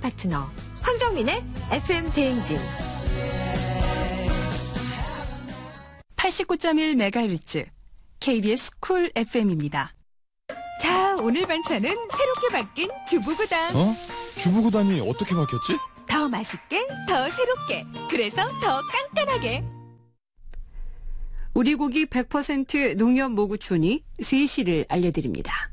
파트너 황정민의 FM 대행진 89.1MHz KBS 쿨 FM입니다. 자, 오늘 반찬은 새롭게 바뀐 주부구당. 어? 주부구단이 어떻게 바뀌었지? 더 맛있게, 더 새롭게, 그래서 더 깐깐하게. 우리 고기 100% 농협 모구촌이 3시를 알려드립니다.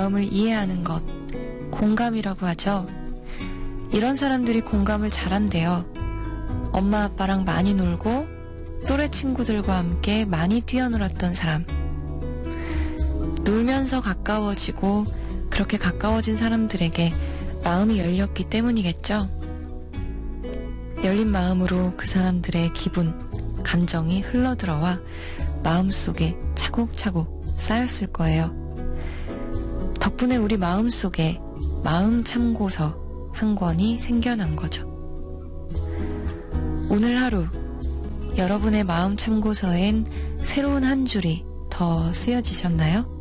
마음을 이해하는 것 공감이라고 하죠. 이런 사람들이 공감을 잘한대요. 엄마 아빠랑 많이 놀고 또래 친구들과 함께 많이 뛰어놀았던 사람. 놀면서 가까워지고 그렇게 가까워진 사람들에게 마음이 열렸기 때문이겠죠. 열린 마음으로 그 사람들의 기분, 감정이 흘러들어와 마음속에 차곡차곡 쌓였을 거예요. 덕분에 우리 마음속에 마음 참고서 한 권이 생겨난 거죠. 오늘 하루 여러분의 마음 참고서엔 새로운 한 줄이 더 쓰여지셨나요?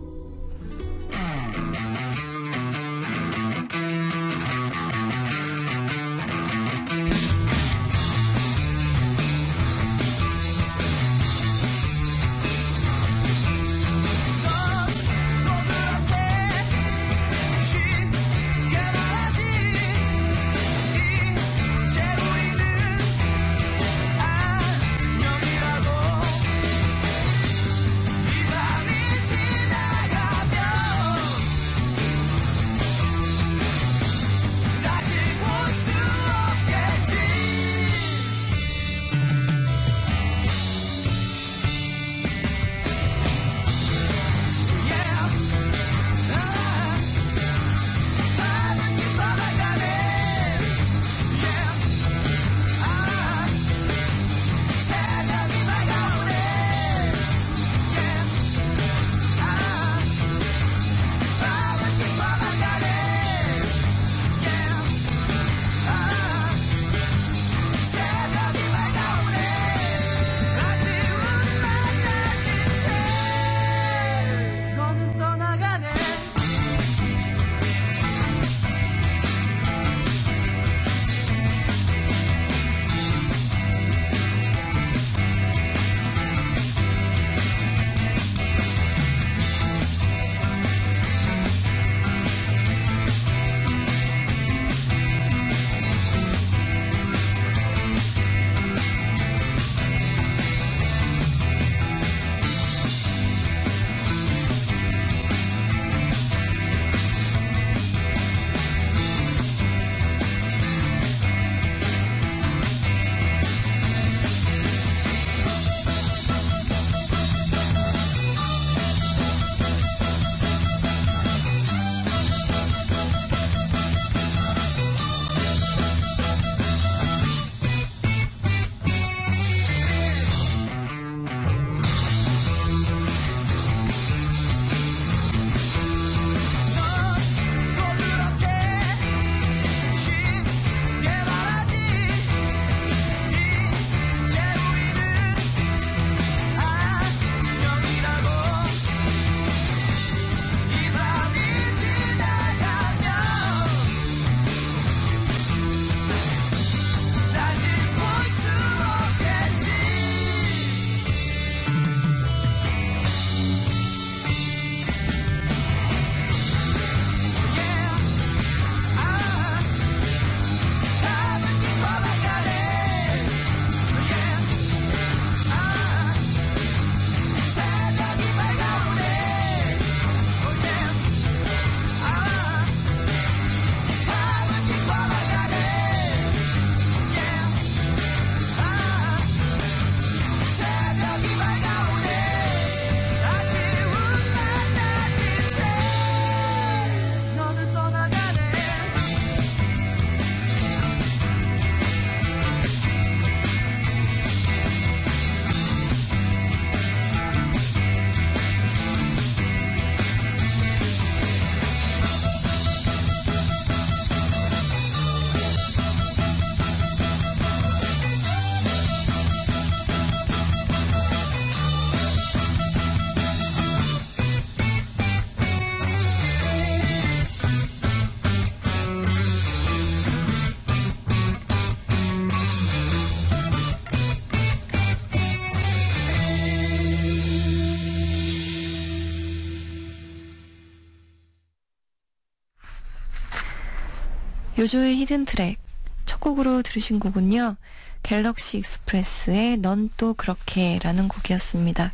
요조의 히든 트랙 첫 곡으로 들으신 곡은요. 갤럭시 익스프레스의 넌 또 그렇게 라는 곡이었습니다.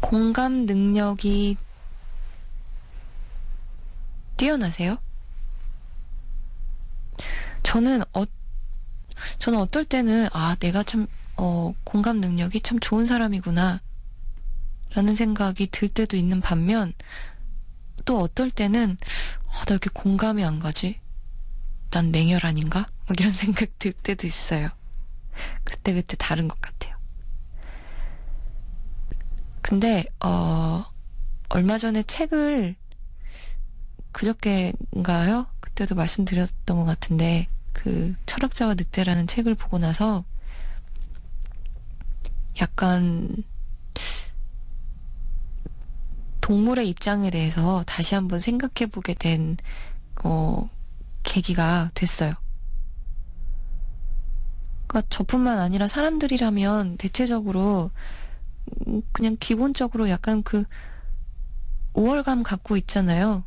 공감 능력이 뛰어나세요? 저는 어 저는 어떨 때는 아 내가 참 어, 공감 능력이 참 좋은 사람이구나 라는 생각이 들 때도 있는 반면 또 어떨 때는 아, 나 이렇게 공감이 안 가지? 난 맹혈 아닌가? 막 이런 생각 들 때도 있어요. 그때 그때 다른 것 같아요. 근데 어 얼마 전에 책을 그저께인가요? 그때도 말씀드렸던 것 같은데 그 철학자와 늑대라는 책을 보고 나서 약간 동물의 입장에 대해서 다시 한번 생각해 보게 된 어, 계기가 됐어요. 그러니까 저뿐만 아니라 사람들이라면 대체적으로 음, 그냥 기본적으로 약간 그 우월감 갖고 있잖아요.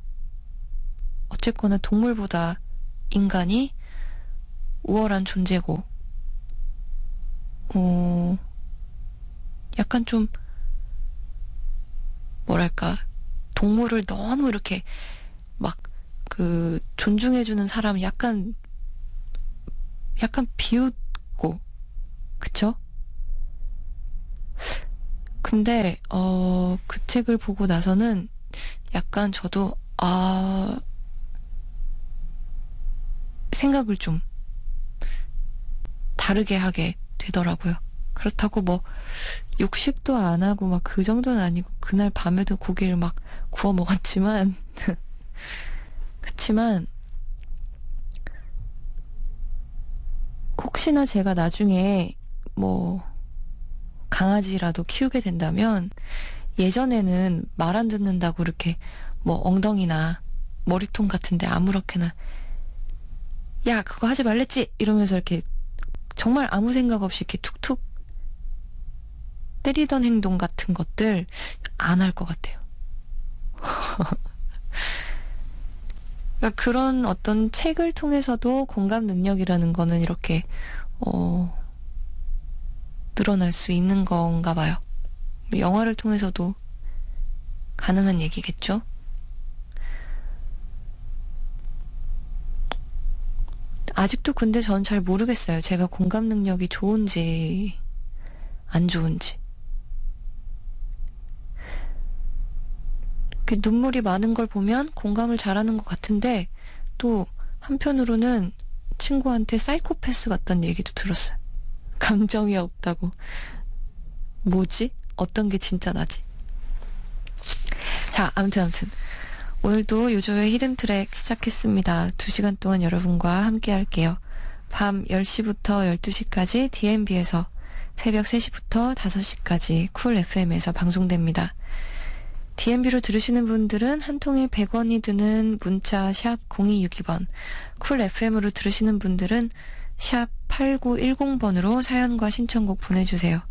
어쨌거나 동물보다 인간이 우월한 존재고, 어, 약간 좀, 뭐랄까, 동물을 너무 이렇게 막 그 존중해주는 사람 약간, 약간 비웃고, 그쵸? 근데, 어, 그 책을 보고 나서는 약간 저도, 아, 생각을 좀 다르게 하게 되더라고요. 그렇다고 뭐 육식도 안 하고 막 그 정도는 아니고 그날 밤에도 고기를 막 구워 먹었지만 그치만 혹시나 제가 나중에 뭐 강아지라도 키우게 된다면 예전에는 말 안 듣는다고 이렇게 뭐 엉덩이나 머리통 같은데 아무렇게나 야 그거 하지 말랬지? 이러면서 이렇게 정말 아무 생각 없이 이렇게 툭툭 때리던 행동 같은 것들 안 할 것 같아요. 그러니까 그런 어떤 책을 통해서도 공감 능력이라는 거는 이렇게 어 늘어날 수 있는 건가 봐요. 영화를 통해서도 가능한 얘기겠죠? 아직도 근데 전 잘 모르겠어요. 제가 공감 능력이 좋은지, 안 좋은지. 이렇게 눈물이 많은 걸 보면 공감을 잘하는 것 같은데, 또 한편으로는 친구한테 사이코패스 같다는 얘기도 들었어요. 감정이 없다고. 뭐지? 어떤 게 진짜 나지? 자, 아무튼 아무튼. 오늘도 요조의 히든 트랙 시작했습니다. 2시간 동안 여러분과 함께 할게요. 밤 10시부터 12시까지 DMB에서 새벽 3시부터 5시까지 쿨 FM에서 방송됩니다. DMB로 들으시는 분들은 한 통에 100원이 드는 문자 샵 0262번, 쿨 FM으로 들으시는 분들은 샵 8910번으로 사연과 신청곡 보내주세요.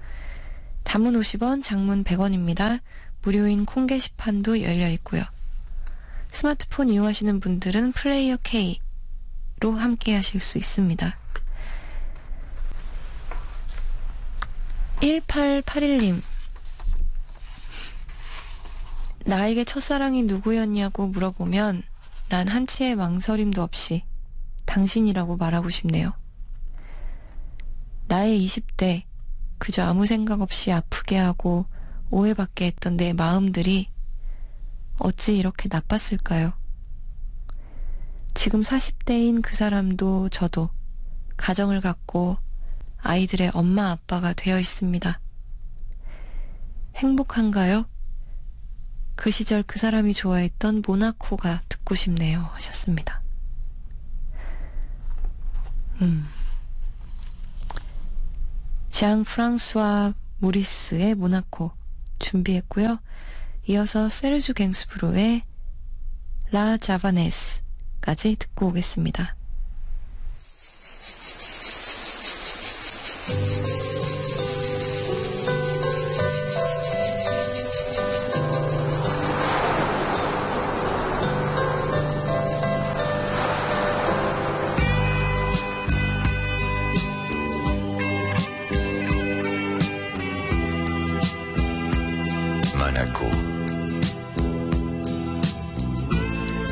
단문 50원, 장문 100원입니다. 무료인 콩 게시판도 열려 있고요. 스마트폰 이용하시는 분들은 플레이어 K로 함께 하실 수 있습니다. 1881님 나에게 첫사랑이 누구였냐고 물어보면 난 한치의 망설임도 없이 당신이라고 말하고 싶네요. 나의 20대 그저 아무 생각 없이 아프게 하고 오해받게 했던 내 마음들이 어찌 이렇게 나빴을까요? 지금 40대인 그 사람도 저도 가정을 갖고 아이들의 엄마 아빠가 되어 있습니다. 행복한가요? 그 시절 그 사람이 좋아했던 모나코가 듣고 싶네요. 하셨습니다. 음. 장 프랑스와 모리스의 모나코 준비했고요. 이어서 세르주 갱스브로의 라 자바네스까지 듣고 오겠습니다. Monaco.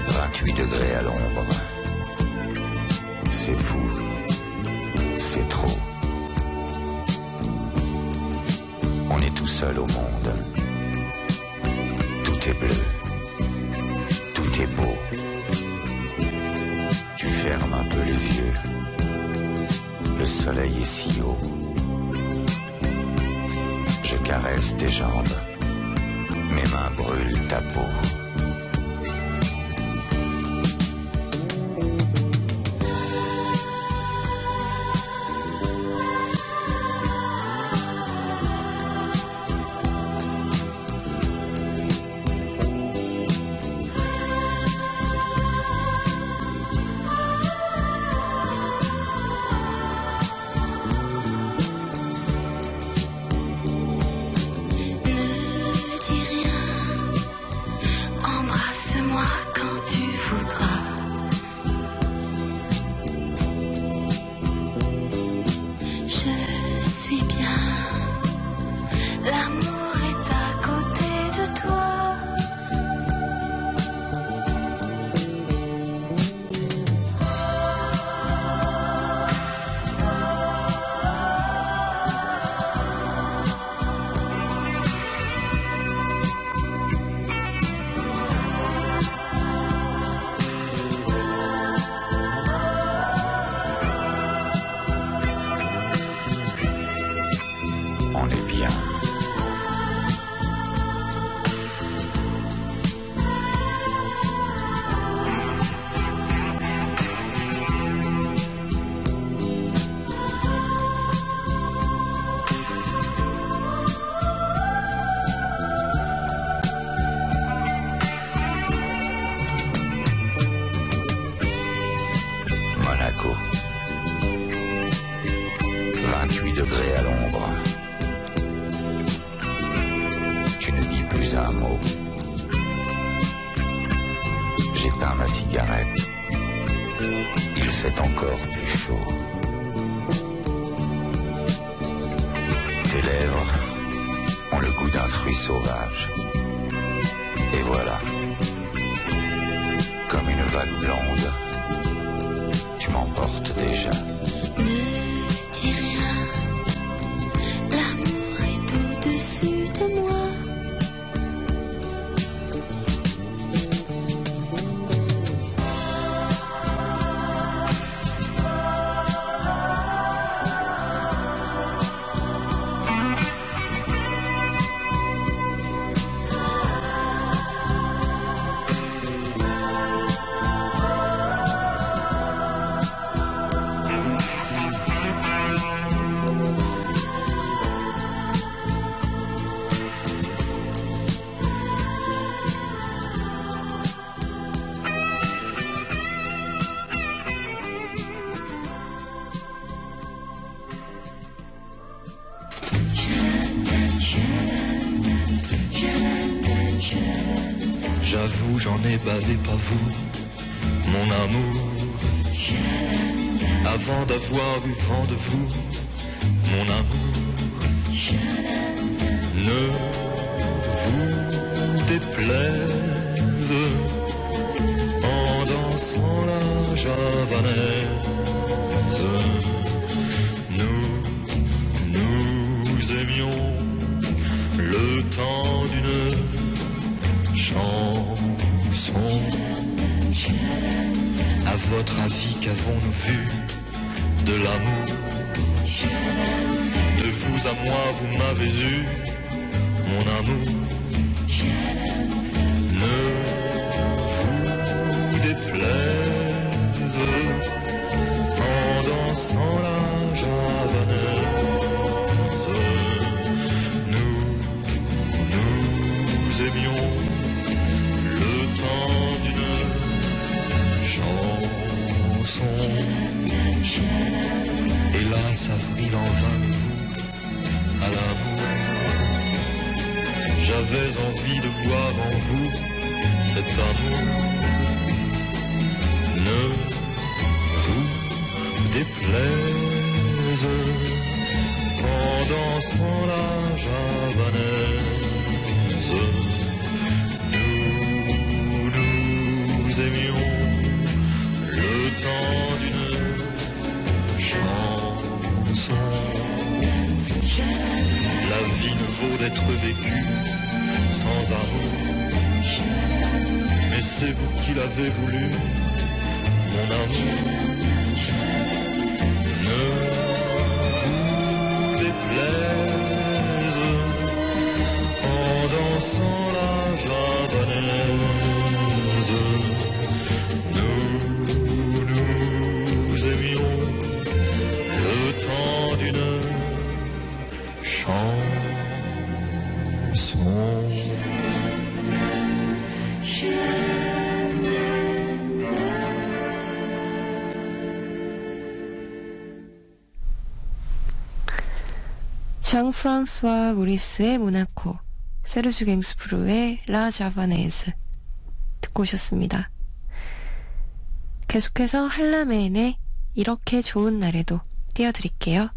28 degrés à l'ombre. C'est fou. C'est trop. On est tout seul au monde. Tout est bleu. Tout est beau. Tu fermes un peu les yeux. Le soleil est si haut. Je caresse tes jambes. Mes mains brûlent ta peau. Mon amour. Ne vous déplaise en dansant la javanaise. Nous, nous aimions le temps d'une chanson. À votre avis, qu'avons-nous vu de l'amour? À moi, vous m'avez eu, mon amour. Ne vous déplaise en dansant j'avais envie de voir en vous cet amour. Ne vous déplaise en dansant la javanaise. Nous, nous aimions le temps d'une chanson. La vie ne vaut d'être vécue sans amour. Mais c'est vous qui l'avez voulu, mon amour. 프랑스와 모리스의 모나코, 세르주 갱스프루의 라 자바네즈 듣고 오셨습니다. 계속해서 한라메인의 이렇게 좋은 날에도 띄워드릴게요.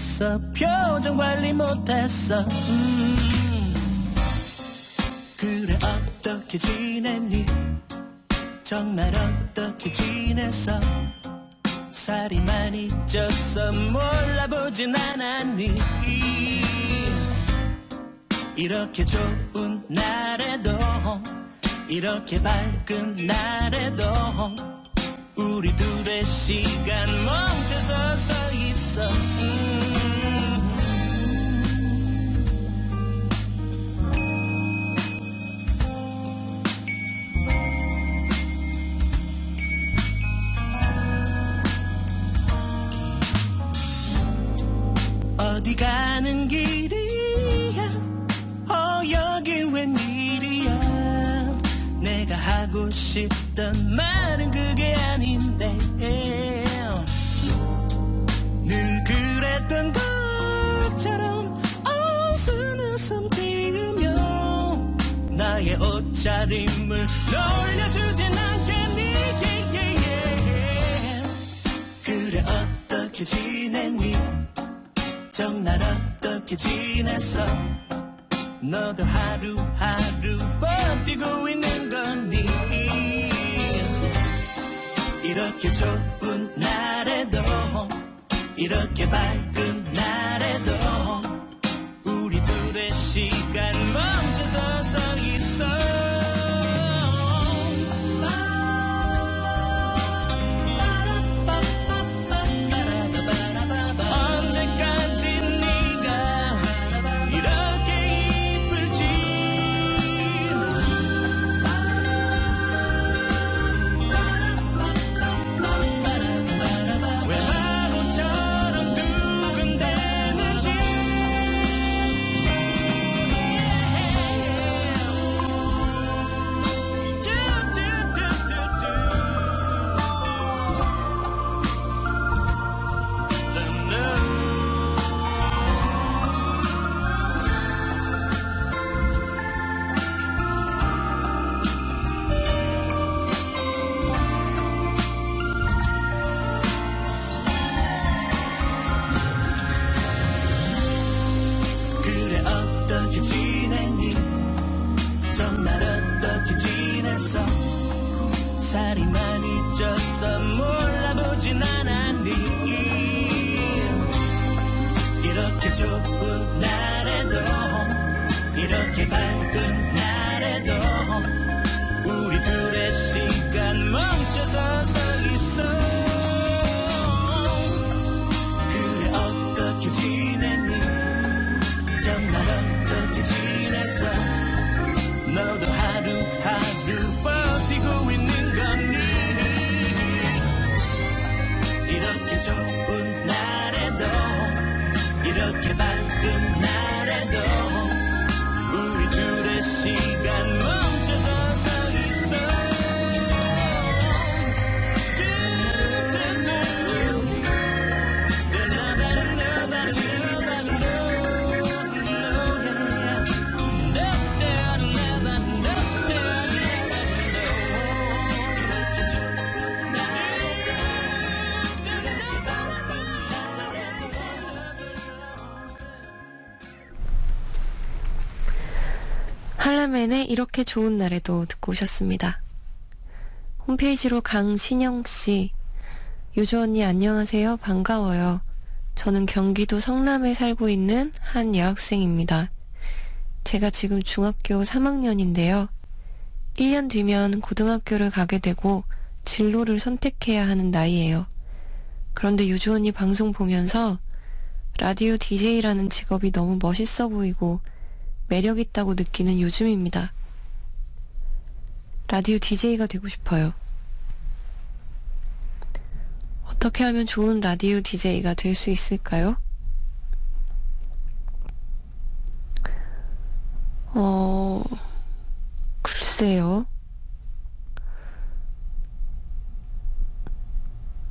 반가웠어. 표정 관리 못했어. 음. 그래 어떻게 지냈니? 정말 어떻게 지냈어? 살이 많이 쪘어. 몰라보진 않았니? 이렇게 좋은 날에도 이렇게 밝은 날에도 우리 둘의 시간 멈춰서 서 있어. 음. 어디 가는 길이야. 어 여긴 웬일이야. 내가 하고 싶던 말은 그게 아닌데. 늘 그랬던 것처럼 어슴웃음 지으며 나의 옷차림을 놀려주 정말 어떻게 지냈어 너도 하루하루 버티고 있는 거니? 이렇게 좋은 날에도 이렇게 밝은 날에도 우리 둘의 시간 멈 카라멜의 이렇게 좋은 날에도 듣고 오셨습니다. 홈페이지로 강신영 씨, 유주 언니 안녕하세요. 반가워요. 저는 경기도 성남에 살고 있는 한 여학생입니다. 제가 지금 중학교 3학년인데요. 1년 뒤면 고등학교를 가게 되고 진로를 선택해야 하는 나이예요. 그런데 유주 언니 방송 보면서 라디오 DJ라는 직업이 너무 멋있어 보이고 매력 있다고 느끼는 요즘입니다. 라디오 DJ가 되고 싶어요. 어떻게 하면 좋은 라디오 DJ가 될 수 있을까요? 어, 글쎄요.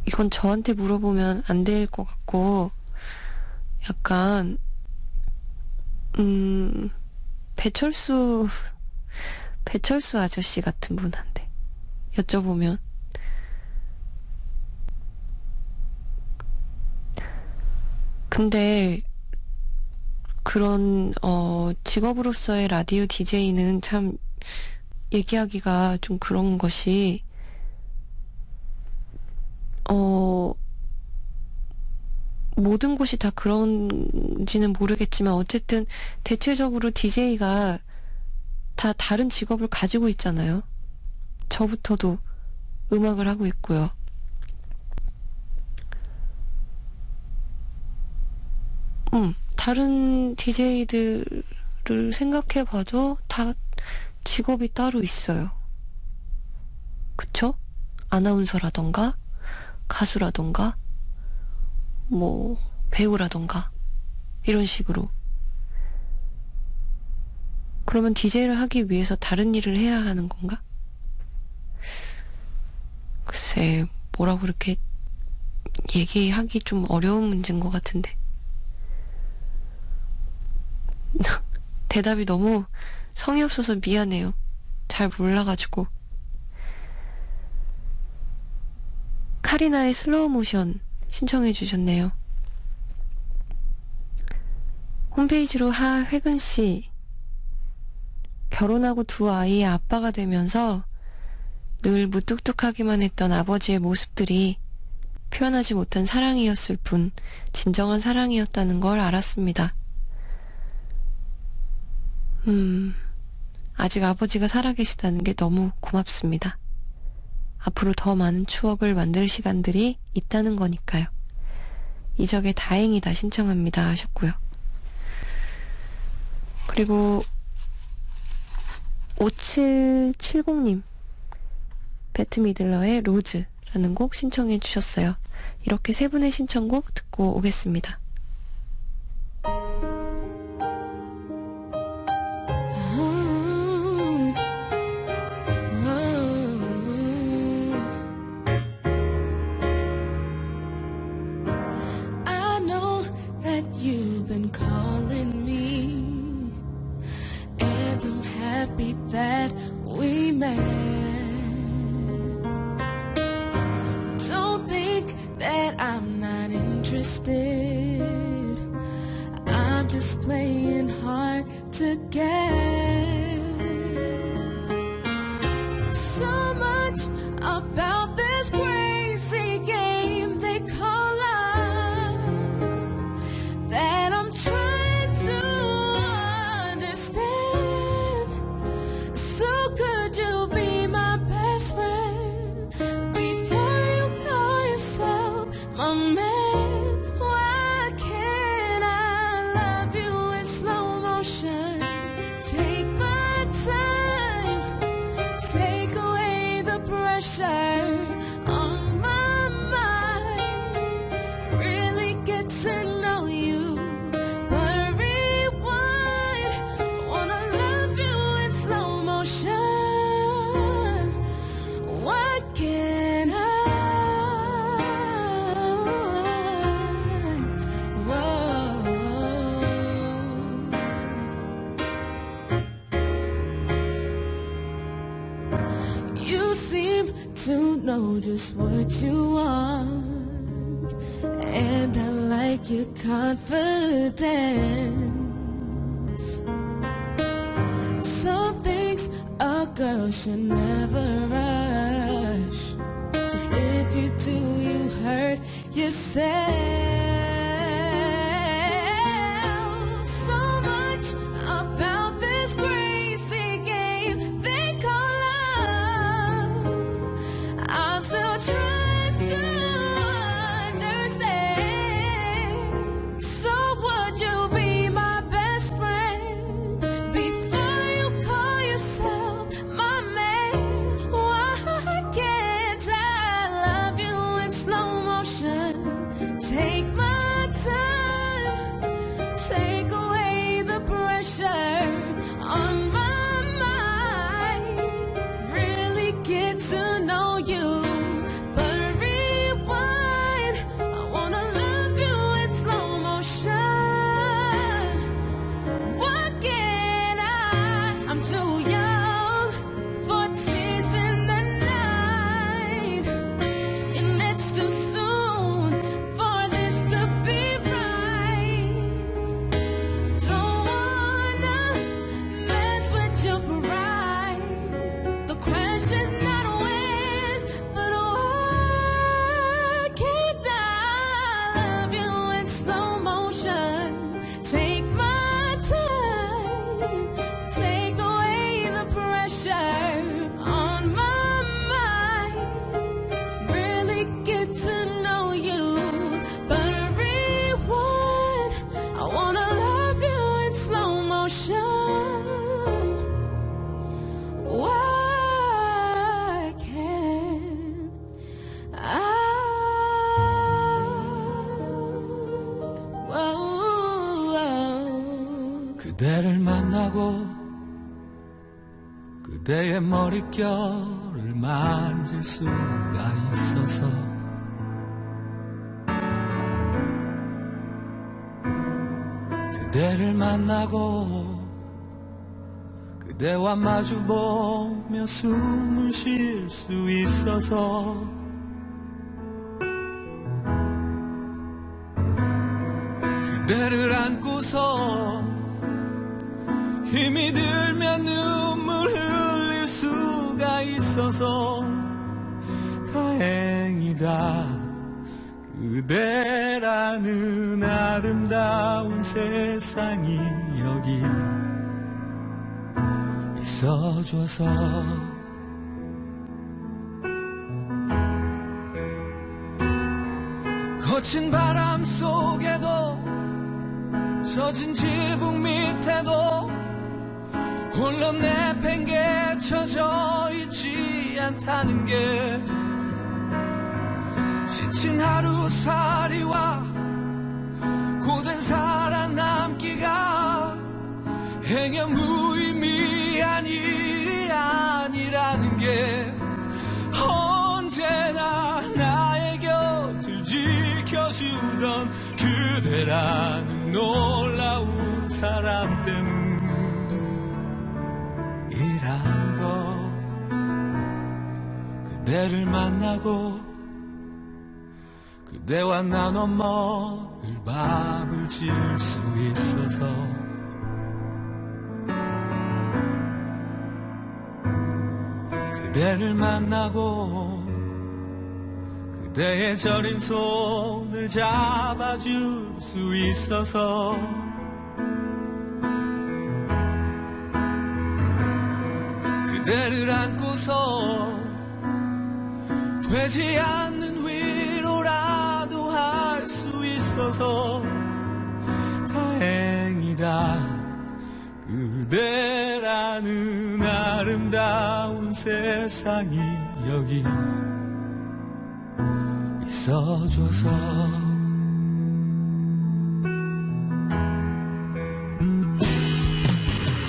이건 저한테 물어보면 안 될 것 같고, 약간, 음, 배철수, 배철수 아저씨 같은 분한테 여쭤보면, 근데 그런 어 직업으로서의 라디오 DJ는 참 얘기하기가 좀 그런 것이 어 모든 곳이 다 그런지는 모르겠지만 어쨌든 대체적으로 DJ가 다 다른 직업을 가지고 있잖아요. 저부터도 음악을 하고 있고요. 음, 다른 DJ들을 생각해 봐도 다 직업이 따로 있어요. 그쵸? 아나운서라던가, 가수라던가, 뭐, 배우라던가, 이런 식으로. 그러면 DJ를 하기 위해서 다른 일을 해야 하는 건가? 글쎄, 뭐라고 이렇게 얘기하기 좀 어려운 문제인 것 같은데. 대답이 너무 성의 없어서 미안해요. 잘 몰라가지고. 카리나의 Slow Motion 신청해 주셨네요. 홈페이지로 하회근 씨 결혼하고 두 아이의 아빠가 되면서 늘 무뚝뚝하기만 했던 아버지의 모습들이 표현하지 못한 사랑이었을 뿐 진정한 사랑이었다는 걸 알았습니다. 음, 아직 아버지가 살아계시다는 게 너무 고맙습니다. 앞으로 더 많은 추억을 만들 시간들이 있다는 거니까요. 이적에 다행이다 신청합니다 하셨고요. 그리고 5770님 배트 미들러의 로즈라는 곡 신청해 주셨어요. 이렇게 세 분의 신청곡 듣고 오겠습니다. That we met. Don't think that I'm not interested. I'm just playing hard to get. Just what you want, and I like your confidence. Something girl should never 머릿결을 만질 수가 있어서. 그대를 만나고 그대와 마주보며 숨을 쉴 수 있어서 있어줘서 거친 바람 속에도 젖은 지붕 밑에도 홀로 내팽개쳐져 있지 않다는 게 지친 하루살이와 고된 살아남기가 행여 무 그대를 만나고 그대와 나눠 먹을 밥을 지을 수 있어서 그대를 만나고 그대의 저린 손을 잡아줄 수 있어서 그대를 안고서 되지 않는 위로라도 할 수 있어서 다행이다. 그대라는 아름다운 세상이 여기 있어줘서.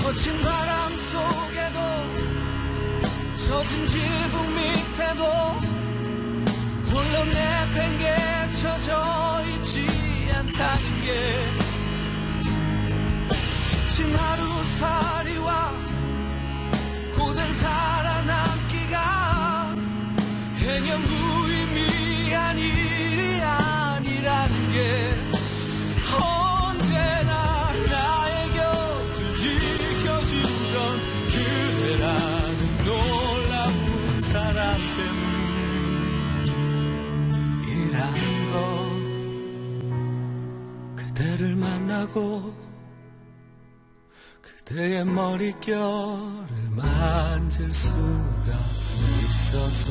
거친 바람 속에도 젖은 지붕 밑에도 홀로 내팽개쳐져 있지 않다는 게. 지친 하루살이와 고된 살아남 하고 그대의 머릿결을 만질 수가 있어서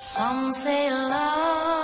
Some say love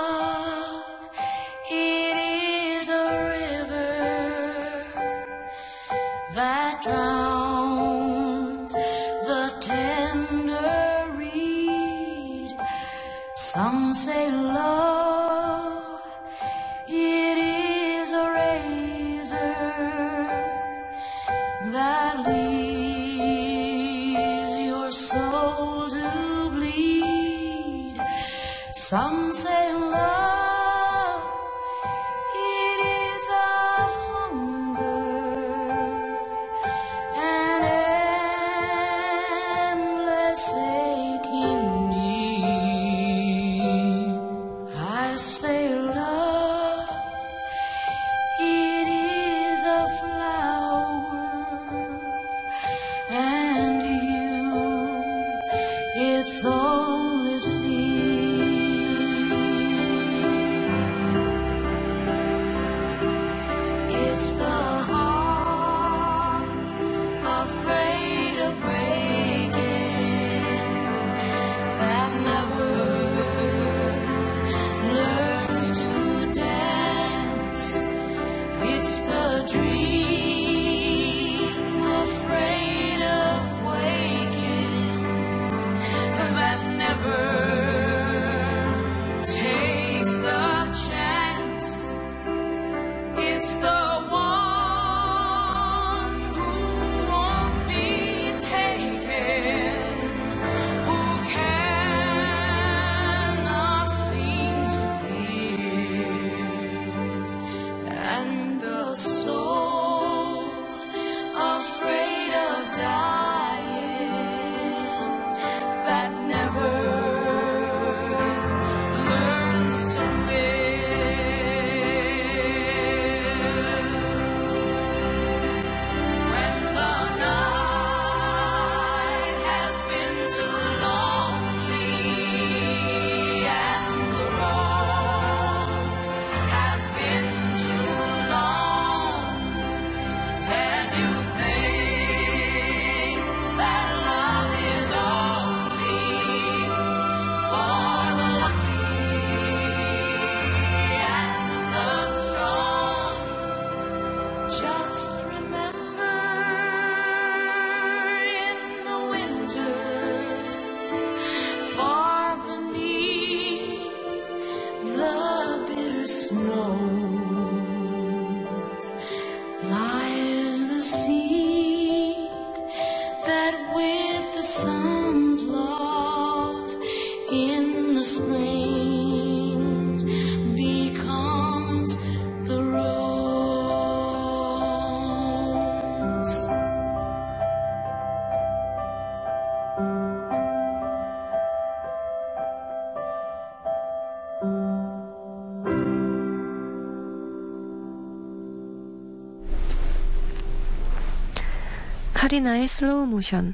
카리나의 Slow Motion,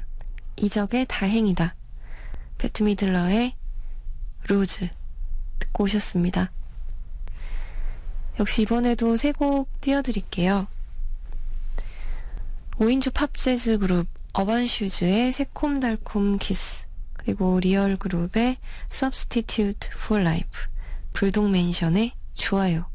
이적의 다행이다. 베트 미들러의 Rose 듣고 오셨습니다. 역시 이번에도 세 곡 띄워드릴게요. 5인조 팝재즈 그룹 어반슈즈의 새콤달콤 키스 그리고 리얼 그룹의 Substitute for Life 불독맨션의 좋아요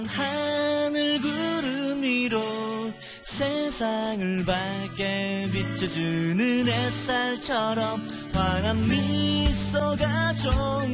밤 하늘 구름 위로 세상을 밝게 비춰주는 햇살처럼 환한 미소가 좋은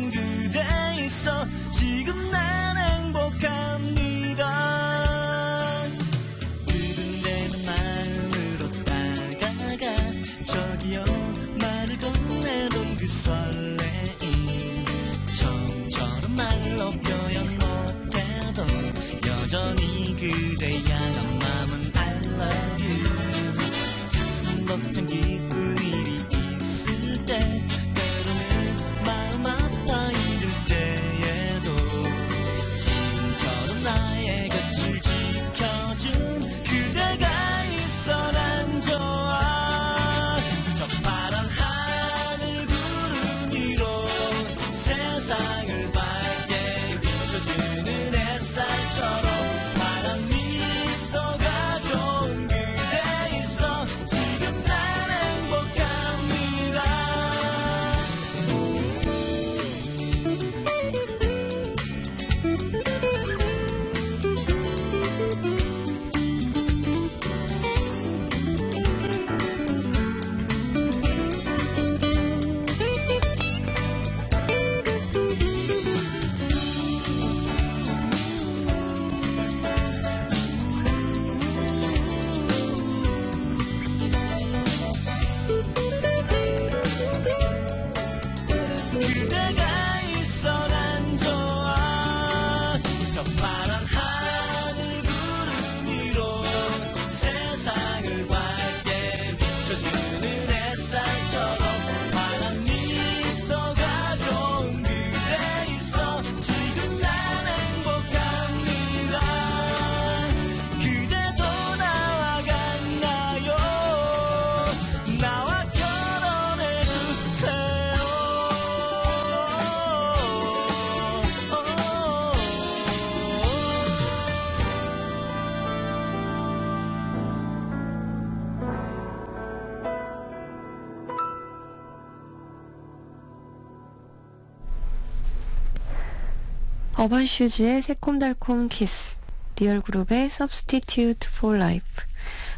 어반슈즈의 새콤달콤 키스, 리얼그룹의 Substitute for Life,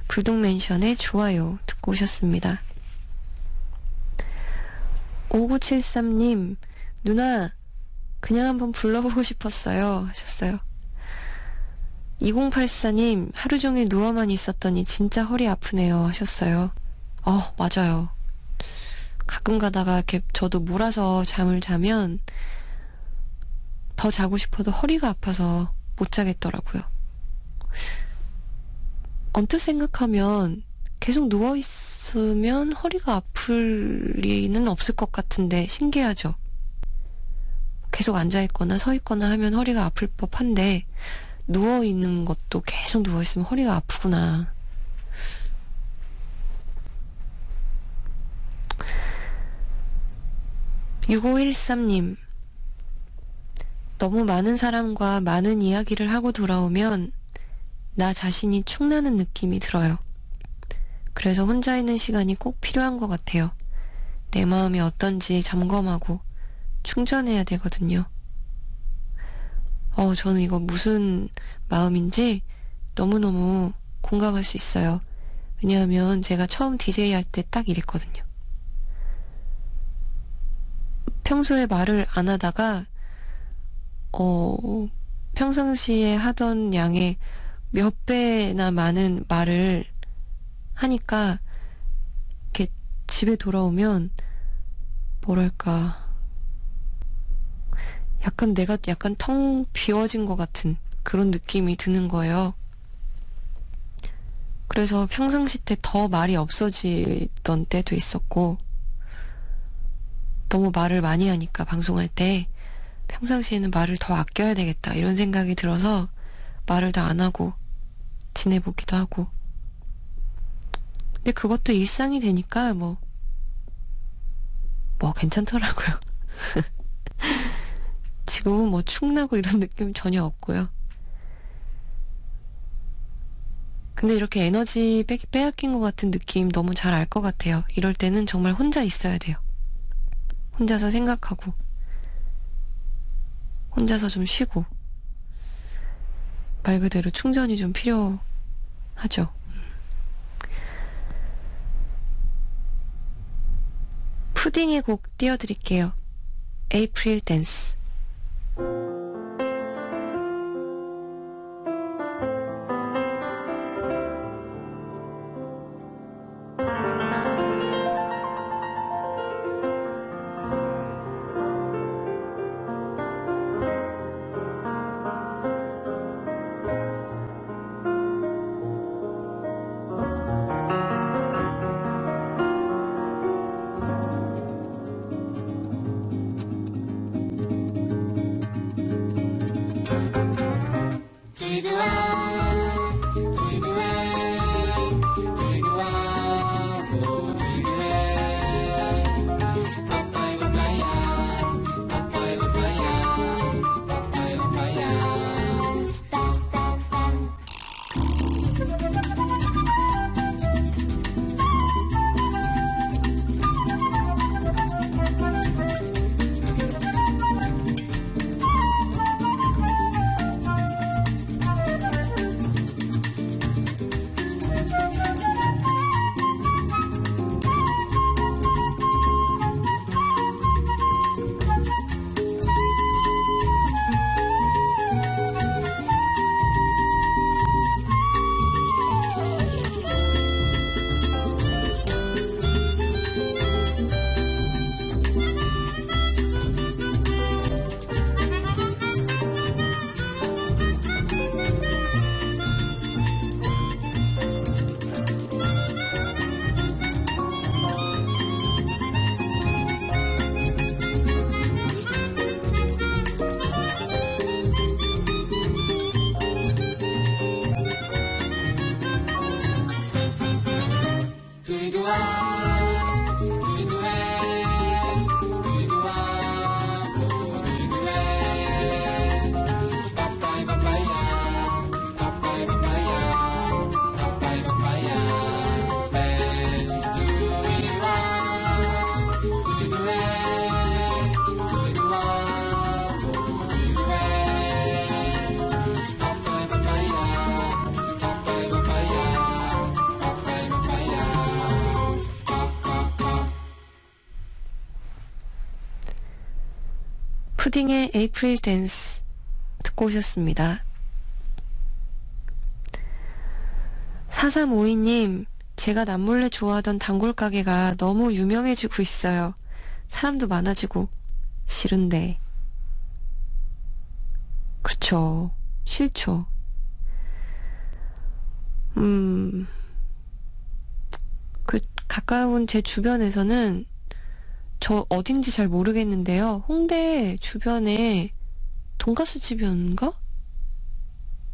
불독맨션의 좋아요 듣고 오셨습니다. 5973님, 누나, 그냥 한번 불러보고 싶었어요. 하셨어요. 2084님, 하루 종일 누워만 있었더니 진짜 허리 아프네요. 하셨어요. 어, 맞아요. 가끔 가다가 이렇게 저도 몰아서 잠을 자면 더 자고 싶어도 허리가 아파서 못 자겠더라고요. 언뜻 생각하면 계속 누워 있으면 허리가 아플 리는 없을 것 같은데 신기하죠. 계속 앉아 있거나 서 있거나 하면 허리가 아플 법한데 누워 있는 것도 계속 누워 있으면 허리가 아프구나. (6513님) 너무 많은 사람과 많은 이야기를 하고 돌아오면 나 자신이 축나는 느낌이 들어요. 그래서 혼자 있는 시간이 꼭 필요한 것 같아요. 내 마음이 어떤지 점검하고 충전해야 되거든요. 어, 저는 이거 무슨 마음인지 너무너무 공감할 수 있어요. 왜냐하면 제가 처음 DJ 할때 딱 이랬거든요. 평소에 말을 안 하다가 어, 평상시에 하던 양의 몇 배나 많은 말을 하니까 이렇게 집에 돌아오면 뭐랄까 약간 내가 약간 텅 비워진 것 같은 그런 느낌이 드는 거예요. 그래서 평상시 때 더 말이 없어지던 때도 있었고 너무 말을 많이 하니까 방송할 때 평상시에는 말을 더 아껴야 되겠다 이런 생각이 들어서 말을 다 안 하고 지내보기도 하고 근데 그것도 일상이 되니까 뭐, 뭐 괜찮더라고요. 지금은 뭐 축나고 이런 느낌 전혀 없고요. 근데 이렇게 에너지 빼, 빼앗긴 것 같은 느낌 너무 잘 알 것 같아요. 이럴 때는 정말 혼자 있어야 돼요. 혼자서 생각하고, 혼자서 좀 쉬고, 말 그대로 충전이 좀 필요하죠. 푸딩의 곡 띄워드릴게요. 에이프릴 댄스. 푸딩의 에이프릴 댄스 듣고 오셨습니다. 4352님, 제가 남몰래 좋아하던 단골 가게가 너무 유명해지고 있어요. 사람도 많아지고 싫은데. 그렇죠. 싫죠. 음, 그 가까운 제 주변에서는 저 어딘지 잘 모르겠는데요. 홍대 주변에 돈가스 집이었는가?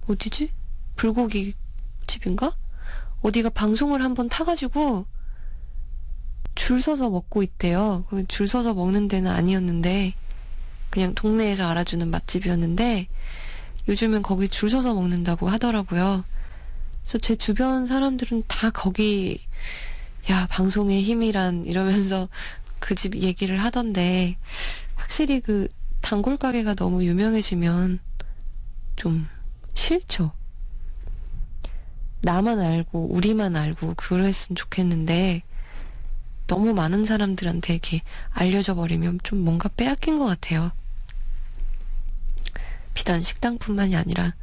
어디지? 불고기 집인가? 어디가 방송을 한번 타가지고 줄 서서 먹고 있대요. 그줄 서서 먹는 데는 아니었는데 그냥 동네에서 알아주는 맛집이었는데 요즘은 거기 줄 서서 먹는다고 하더라고요. 그래서 제 주변 사람들은 다 거기 야 방송의 힘이란 이러면서 그 집 얘기를 하던데 확실히 그 단골 가게가 너무 유명해지면 좀 싫죠. 나만 알고 우리만 알고 그랬으면 좋겠는데 너무 많은 사람들한테 이렇게 알려져 버리면 좀 뭔가 빼앗긴 것 같아요. 비단 식당뿐만이 아니라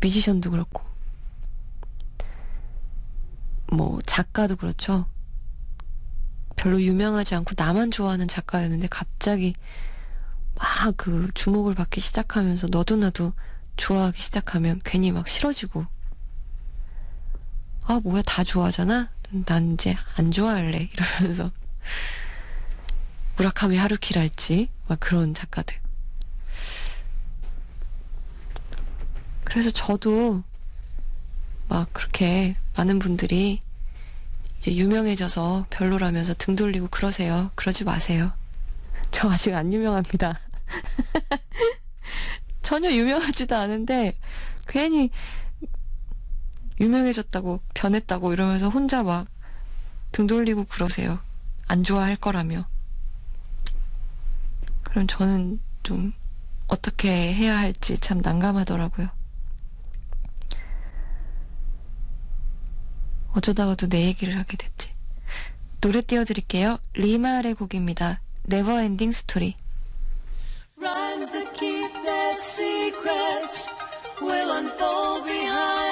뮤지션도 그렇고 뭐 작가도 그렇죠. 별로 유명하지 않고 나만 좋아하는 작가였는데 갑자기 막 그 주목을 받기 시작하면서 너도 나도 좋아하기 시작하면 괜히 막 싫어지고. 아 뭐야 다 좋아하잖아? 난 이제 안 좋아할래. 이러면서 무라카미 하루키랄지 막 그런 작가들. 그래서 저도 막 그렇게 많은 분들이 이제 유명해져서 별로라면서 등 돌리고 그러세요. 그러지 마세요. 저 아직 안 유명합니다. 전혀 유명하지도 않은데 괜히 유명해졌다고 변했다고 이러면서 혼자 막 등 돌리고 그러세요. 안 좋아할 거라며. 그럼 저는 좀 어떻게 해야 할지 참 난감하더라고요. 어쩌다가도 내 얘기를 하게 됐지. 노래 띄워드릴게요. 리마의 곡입니다. Ending Story. Rhymes that keep their secrets will unfold behind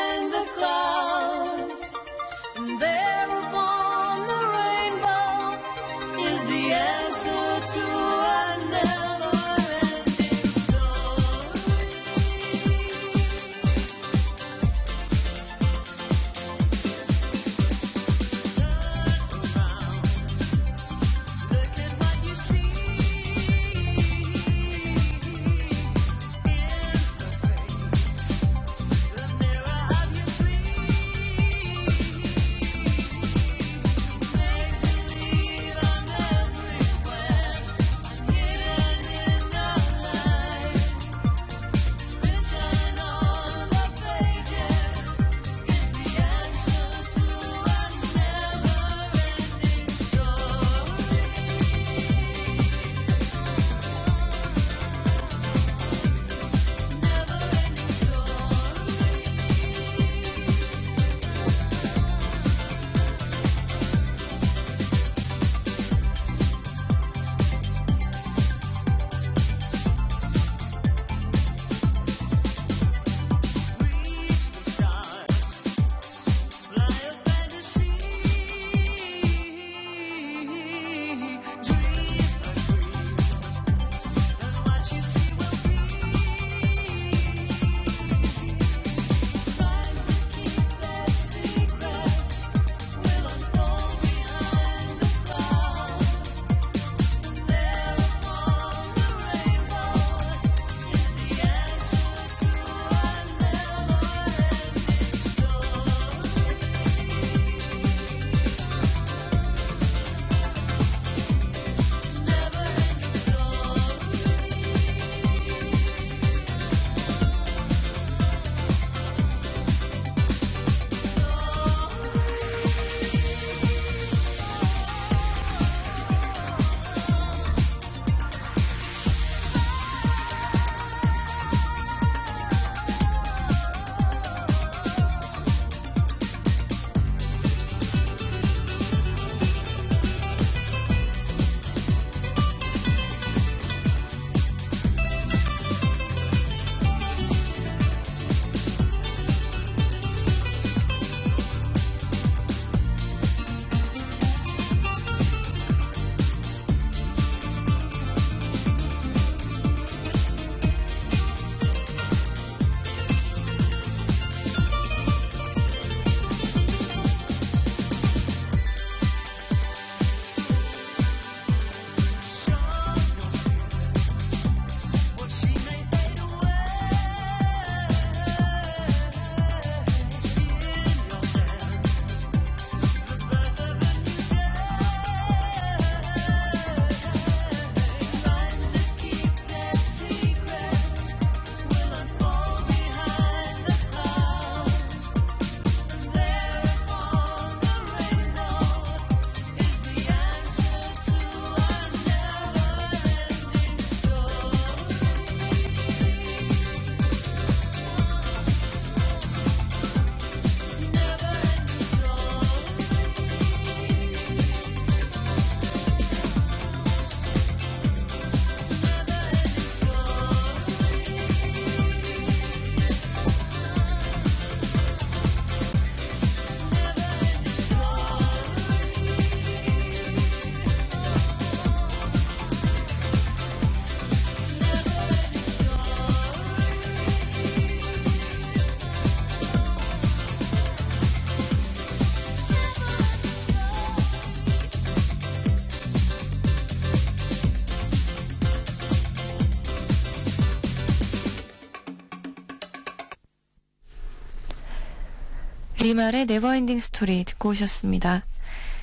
리말의 Never Ending Story 듣고 오셨습니다.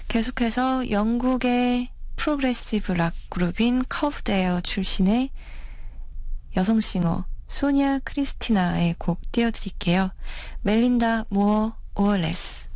계속해서 영국의 프로그레시브 락 그룹인 커브드 에어 출신의 여성 싱어 소니아 크리스티나의 곡 띄워드릴게요. Melinda More or Less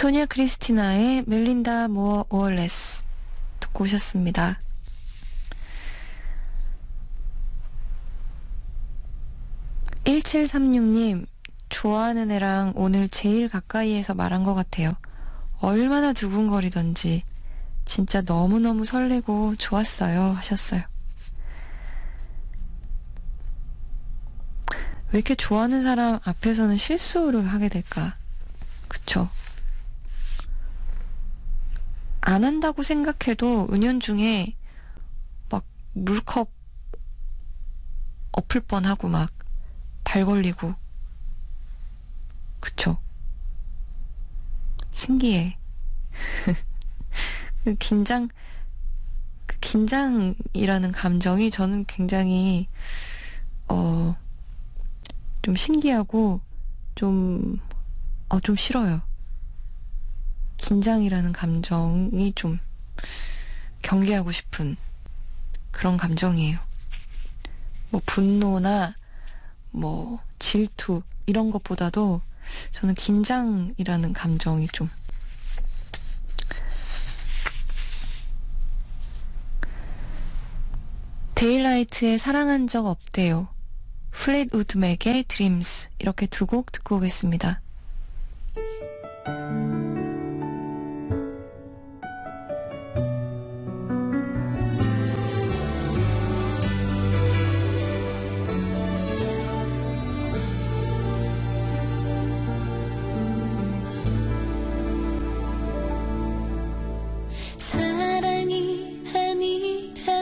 소니아 크리스티나의 멜린다 모어 오얼레스 듣고 오셨습니다. (1736님) 좋아하는 애랑 오늘 제일 가까이에서 말한 것 같아요. 얼마나 두근거리던지 진짜 너무너무 설레고 좋았어요 하셨어요. 왜 이렇게 좋아하는 사람 앞에서는 실수를 하게 될까? 그쵸? 안 한다고 생각해도 은연중에 막 물컵 엎을 뻔하고 막 발 걸리고. 그쵸? 신기해. 그 긴장 그 긴장이라는 감정이 저는 굉장히 어 좀 신기하고 좀 어, 좀 싫어요. 긴장이라는 감정이 좀 경계하고 싶은 그런 감정이에요. 뭐 분노나 뭐 질투 이런 것보다도 저는 긴장이라는 감정이 좀 데일라이트의 사랑한 적 없대요. 플릿 우드맥의 드림스 이렇게 두 곡 듣고 오겠습니다.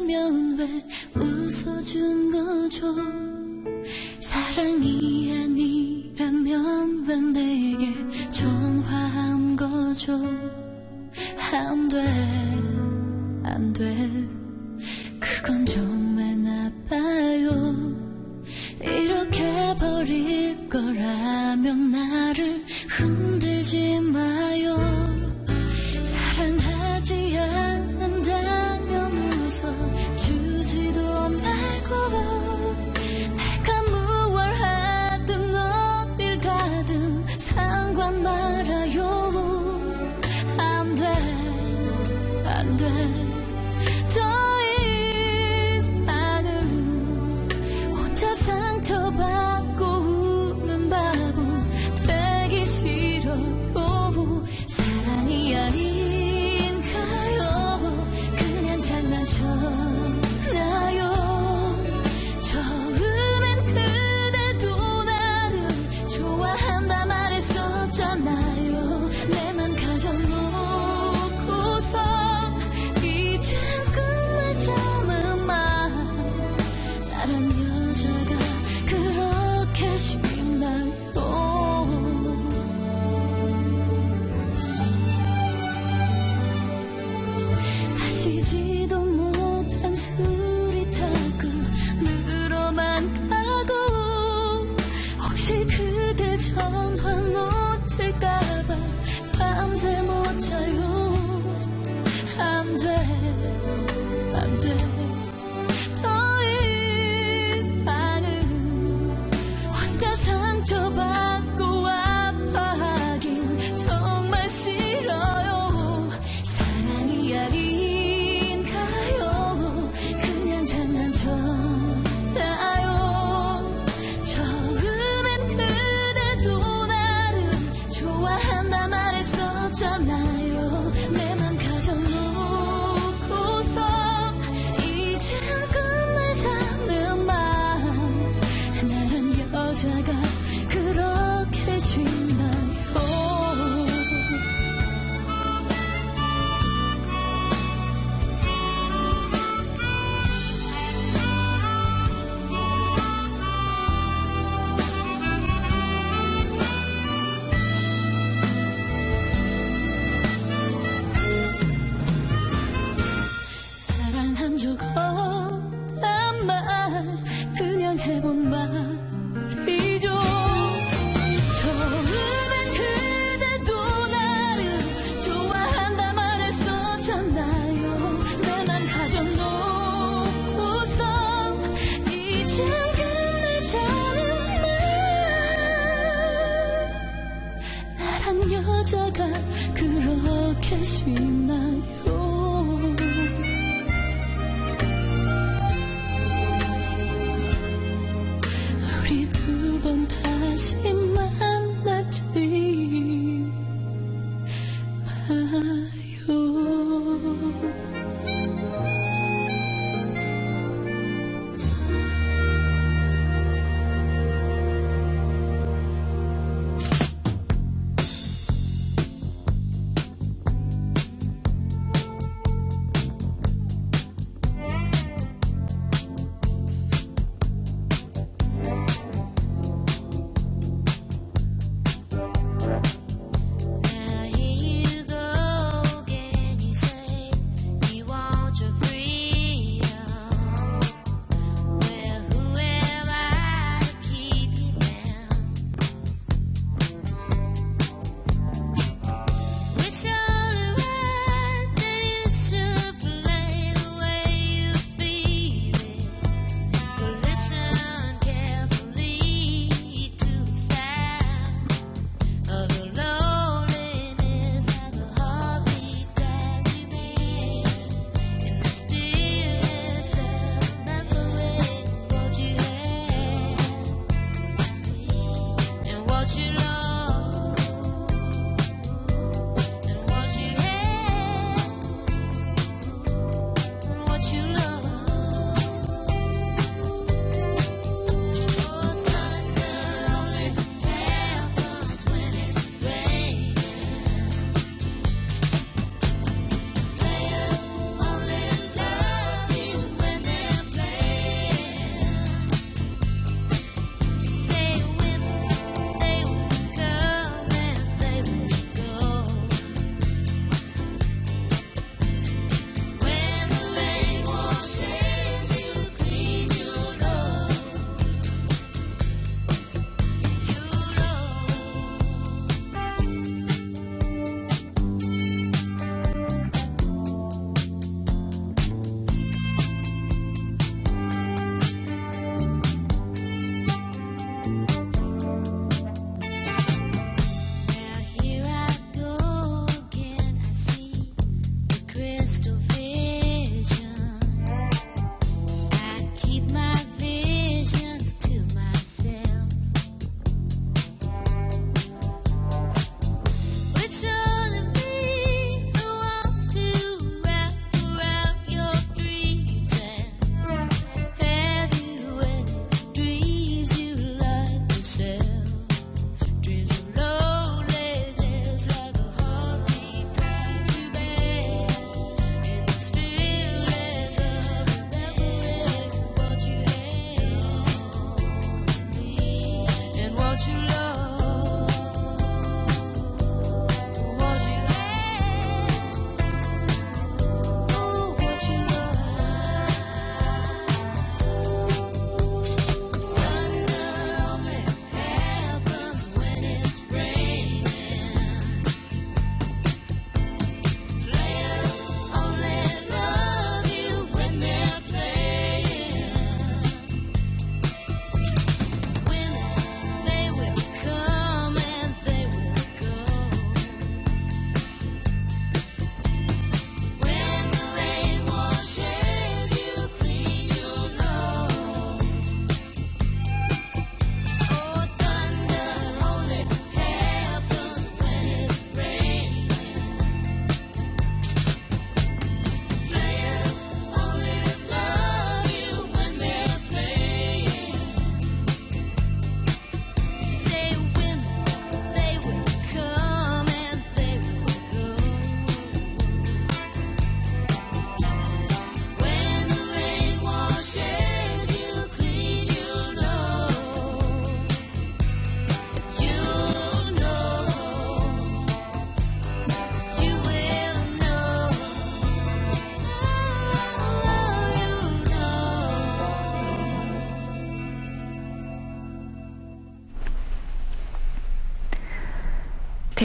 아니라면 왜 웃어준 거죠? 사랑이 아니라면 왜 내게 전화한 거죠? 안 돼 안 돼. 그건 정말 나빠요. 이렇게 버릴 거라면 나를 흔들지 마요. 사랑하지 않는 말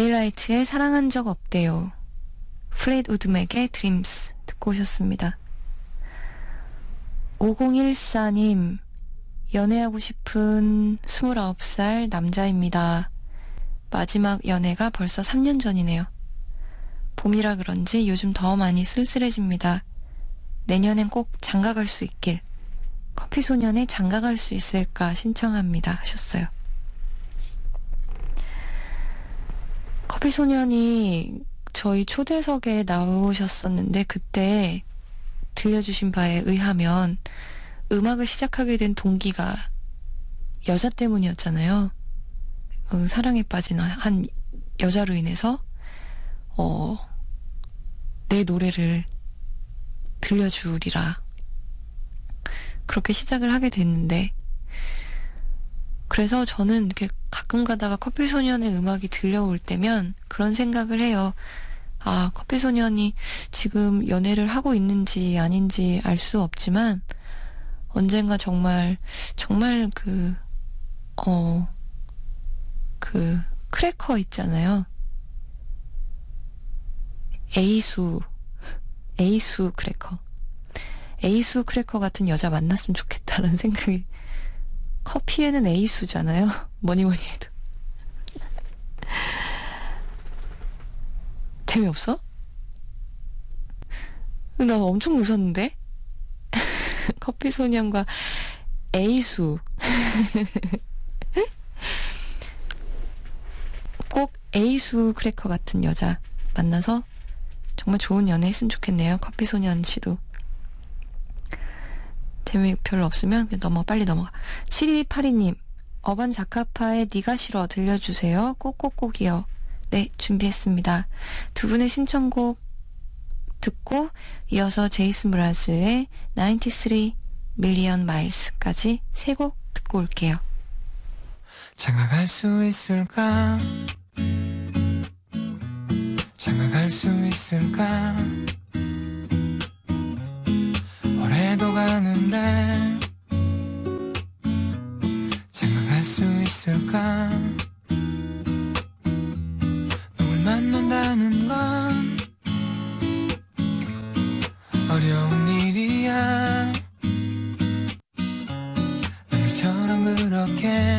데일라이트의 사랑한 적 없대요. 플리트우드 맥의 Dreams 듣고 오셨습니다. 5014님, 연애하고 싶은 29살 남자입니다. 마지막 연애가 벌써 3년 전이네요. 봄이라 그런지 요즘 더 많이 쓸쓸해집니다. 내년엔 꼭 장가 갈 수 있길. 커피 소년에 장가 갈 수 있을까 신청합니다. 하셨어요. 커피 소년이 저희 초대석에 나오셨었는데 그때 들려주신 바에 의하면 음악을 시작하게 된 동기가 여자 때문이었잖아요. 어, 사랑에 빠진 한 여자로 인해서 어, 내 노래를 들려주리라. 그렇게 시작을 하게 됐는데, 그래서 저는 이렇게 가끔 가다가 커피소년의 음악이 들려올 때면 그런 생각을 해요. 아, 커피소년이 지금 연애를 하고 있는지 아닌지 알 수 없지만, 언젠가 정말, 정말 그, 어, 그, 크래커 있잖아요. 에이수, 에이수 크래커. 에이수 크래커 같은 여자 만났으면 좋겠다는 생각이. 커피에는 에이수잖아요. 뭐니 뭐니 해도. 재미없어? 나 엄청 웃었는데? 커피 소년과 에이수. 꼭 에이수 크래커 같은 여자 만나서 정말 좋은 연애 했으면 좋겠네요. 커피 소년 씨도. 재미 별로 없으면 넘어 빨리 넘어가. 7282님 어반 자카파의 니가 싫어 들려주세요. 꼭꼭꼭이요. 네 준비했습니다. 두 분의 신청곡 듣고 이어서 제이슨 브라즈의 93 밀리언 마일스까지 세 곡 듣고 올게요. 장가갈 수 있을까? 장가갈 수 있을까? 올해도 가는데 장가갈 수 있을까? 누굴 만난다는 건 어려운 일이야 너희처럼 그렇게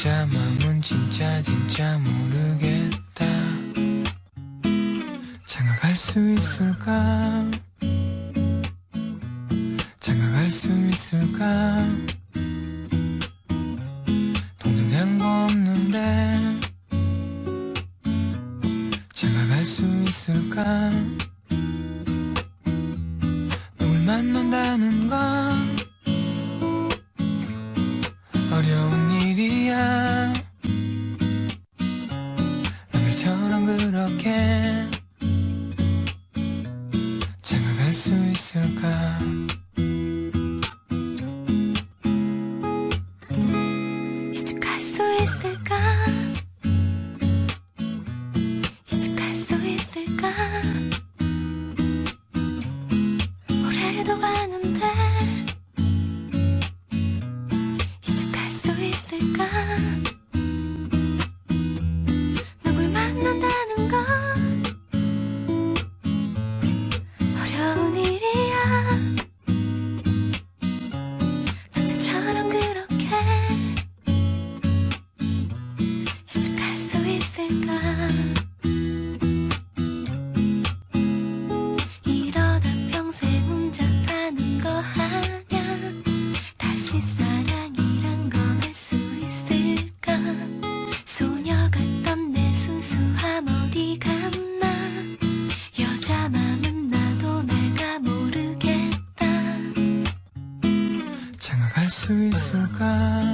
여자 맘은 진짜 진짜 모르겠다. 장가갈 수 있을까? 장가갈 수 있을까? 동전 잔거 없는데 장가갈 수 있을까 수 있을까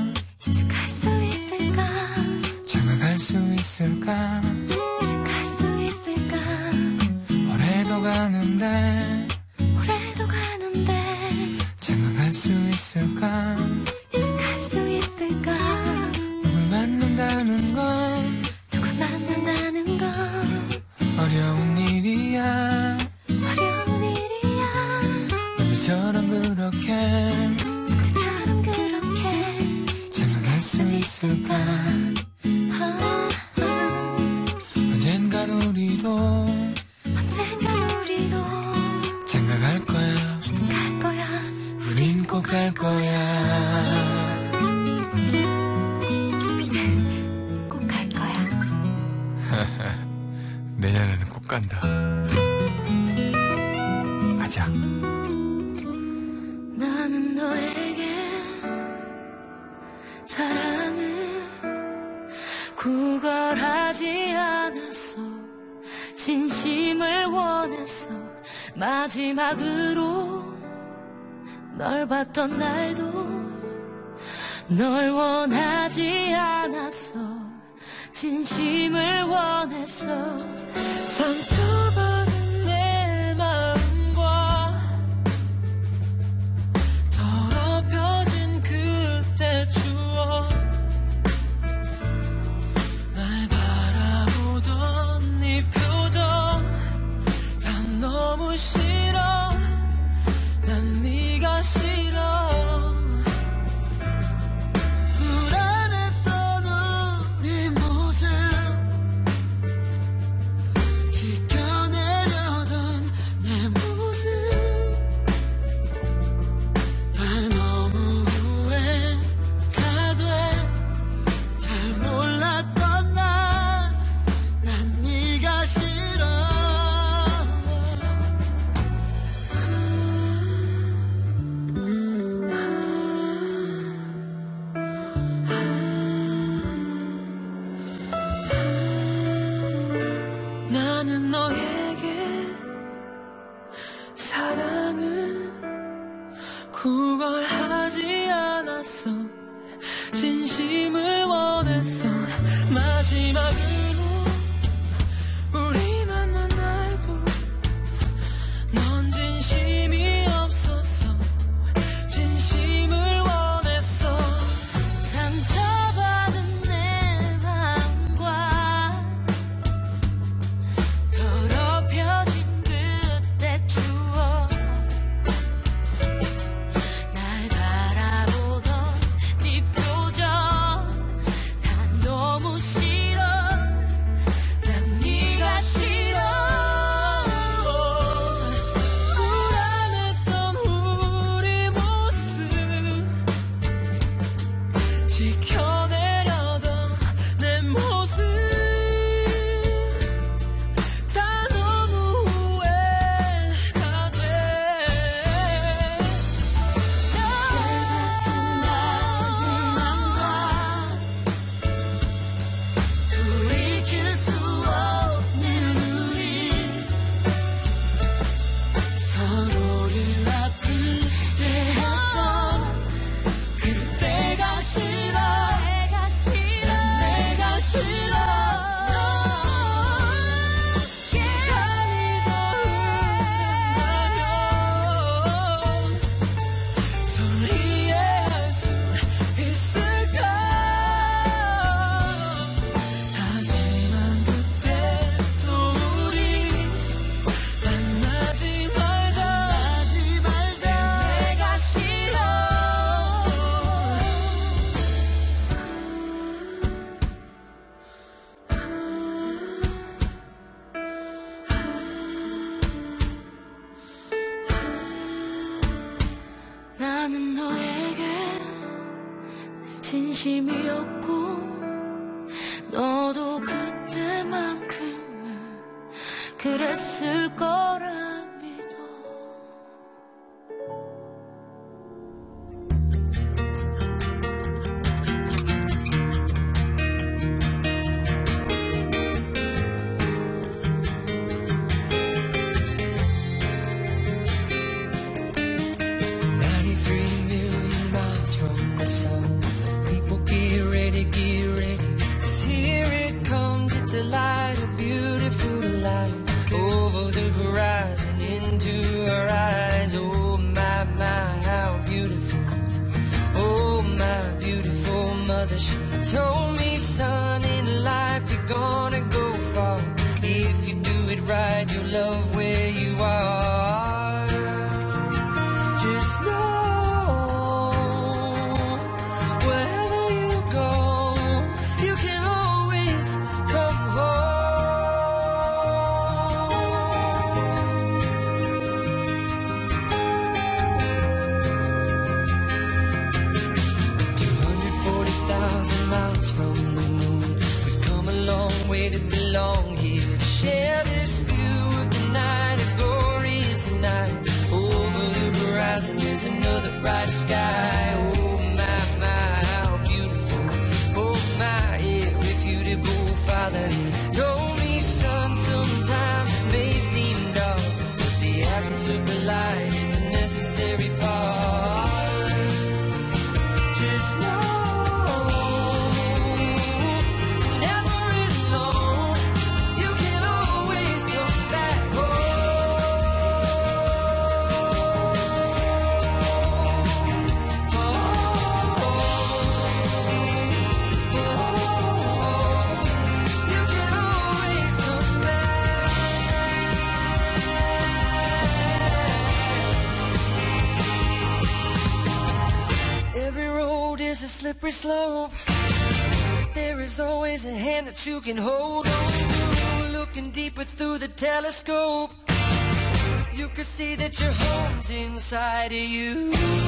you can hold on to. Looking deeper through the telescope, you can see that your home's inside of you.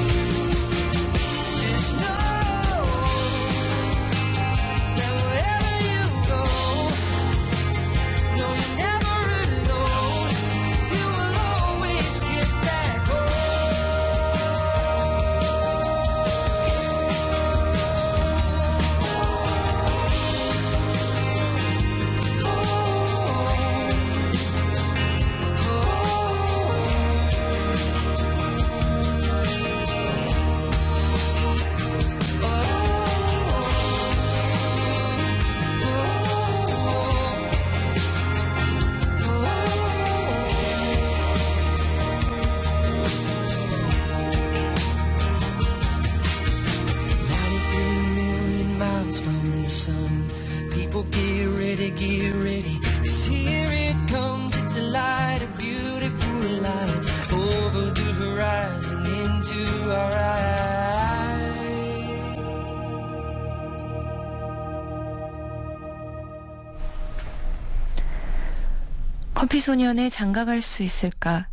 소년의 장가갈 수 있을까?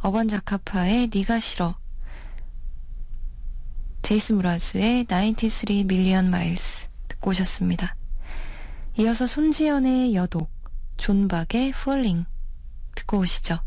어반 자카파의 네가 싫어. 제이슨 므라즈의 93 Million Miles 듣고 오셨습니다. 이어서 손지연의 여독, 존박의 Falling 듣고 오시죠.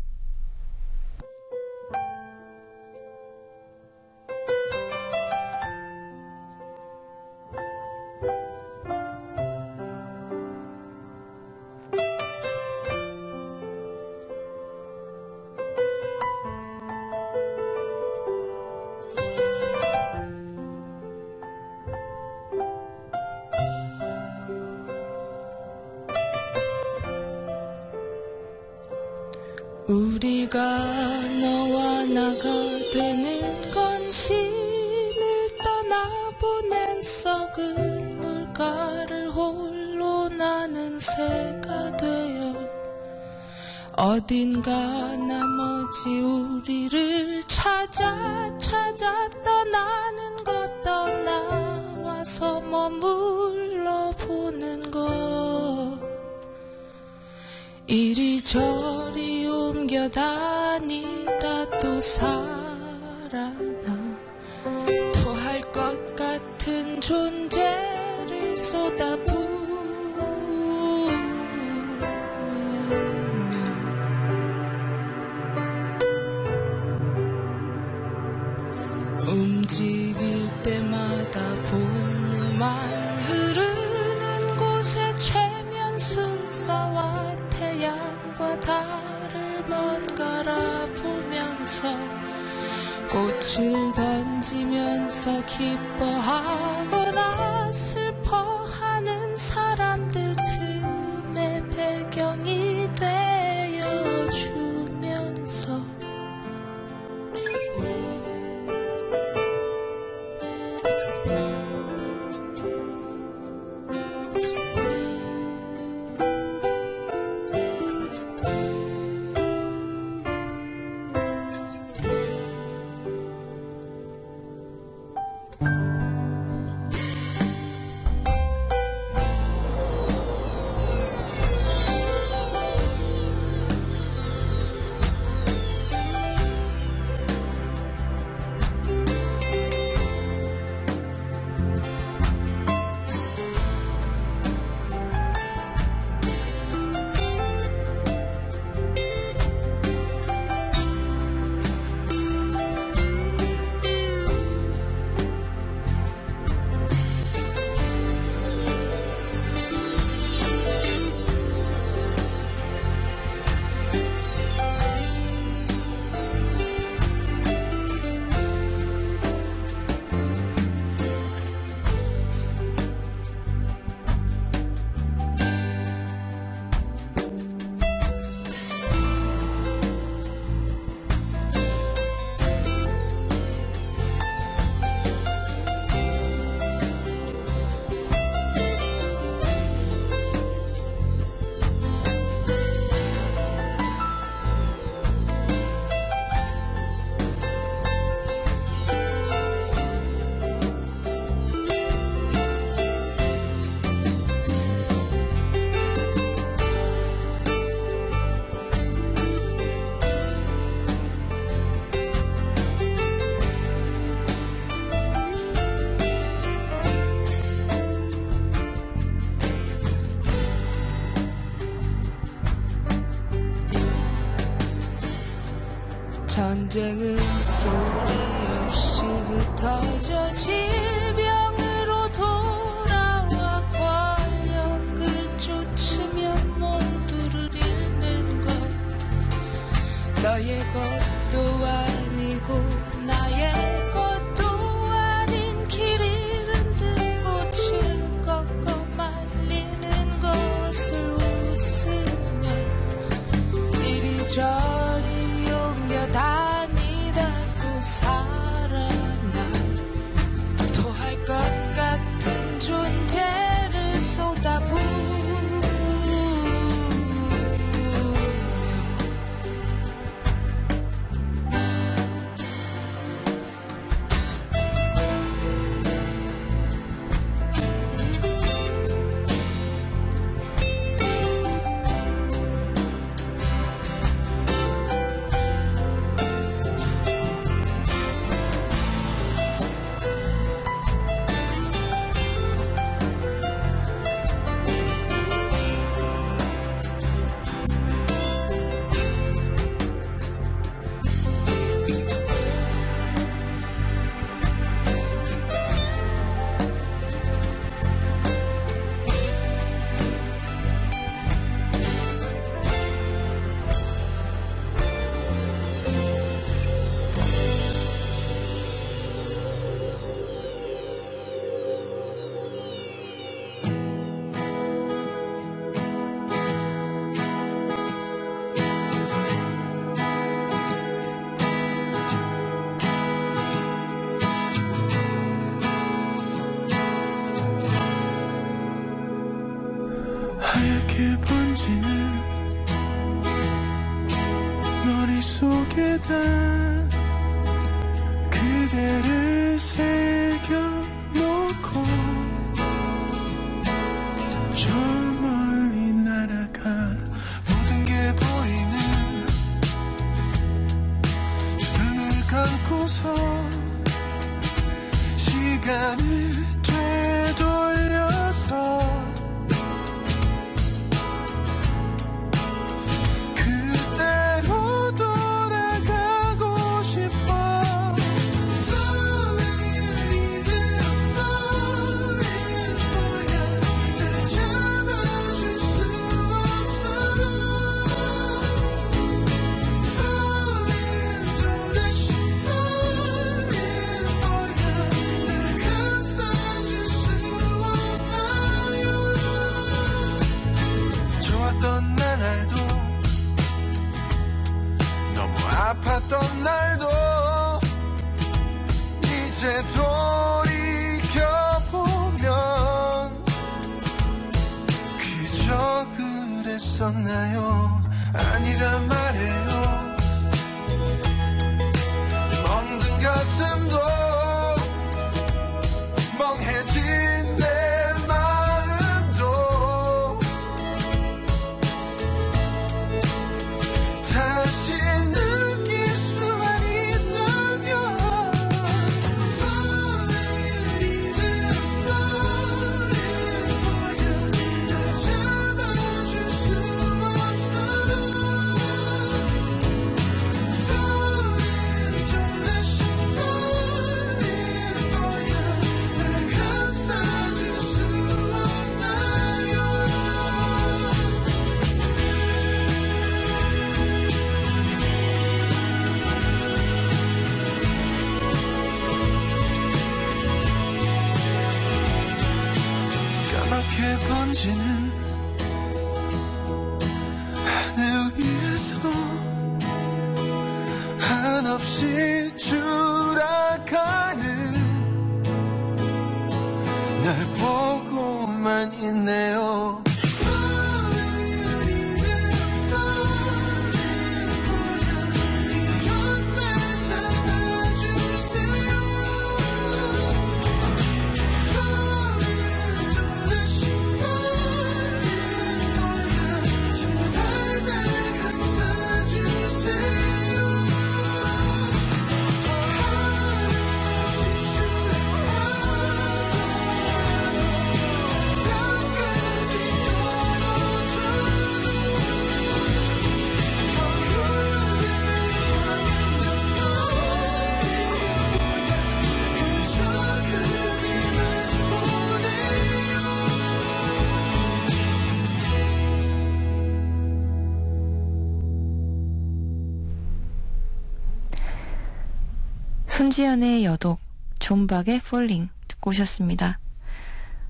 손지연의 여독, 존박의 Falling 듣고 오셨습니다.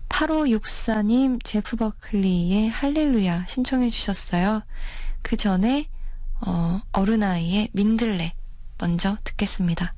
8564님 제프 버클리의 할렐루야 신청해 주셨어요. 그 전에 어, 어른아이의 민들레 먼저 듣겠습니다.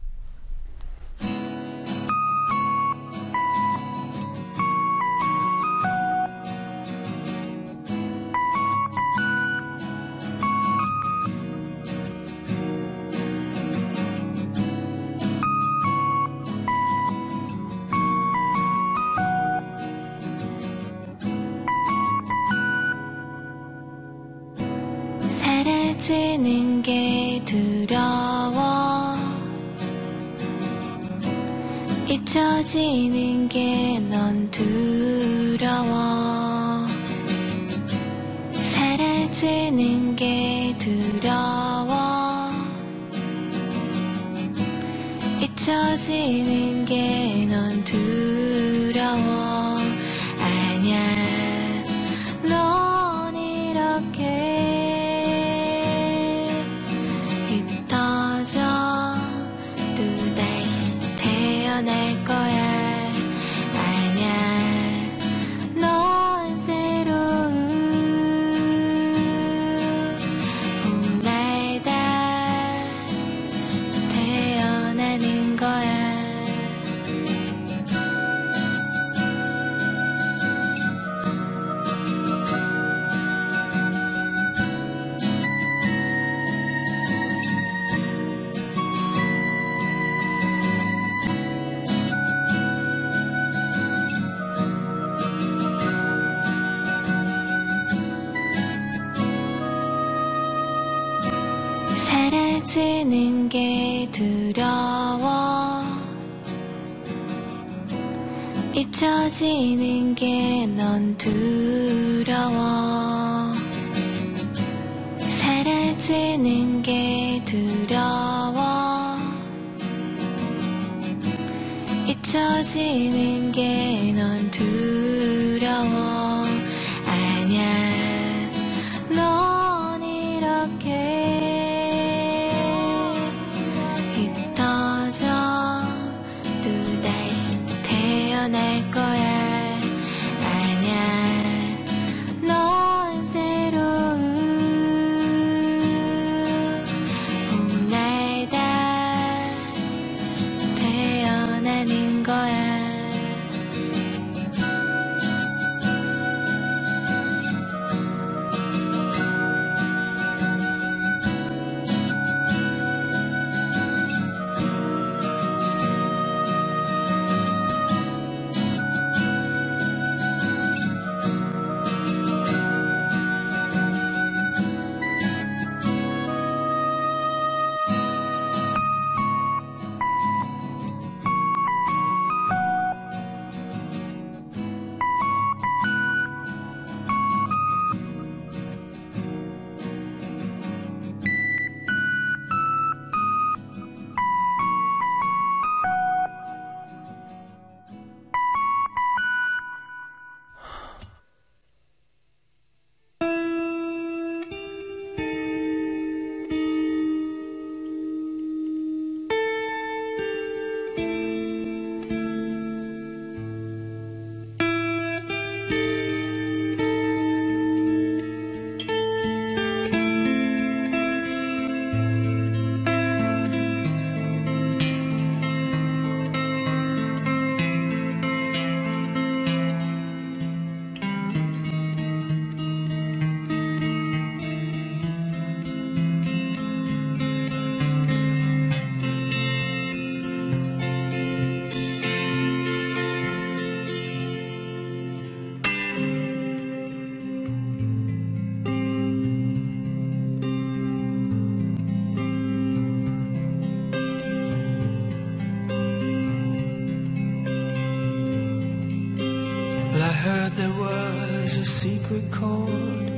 A secret chord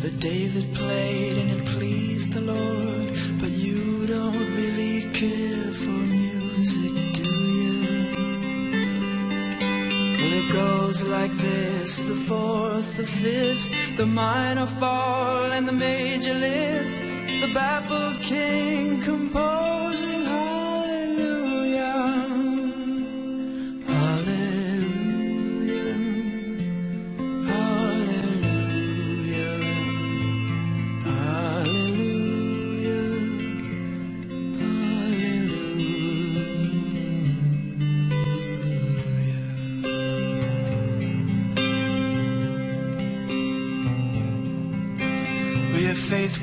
that David played and it pleased the Lord. But you don't really care for music, do you? Well, it goes like this the fourth, the fifth, the minor fall,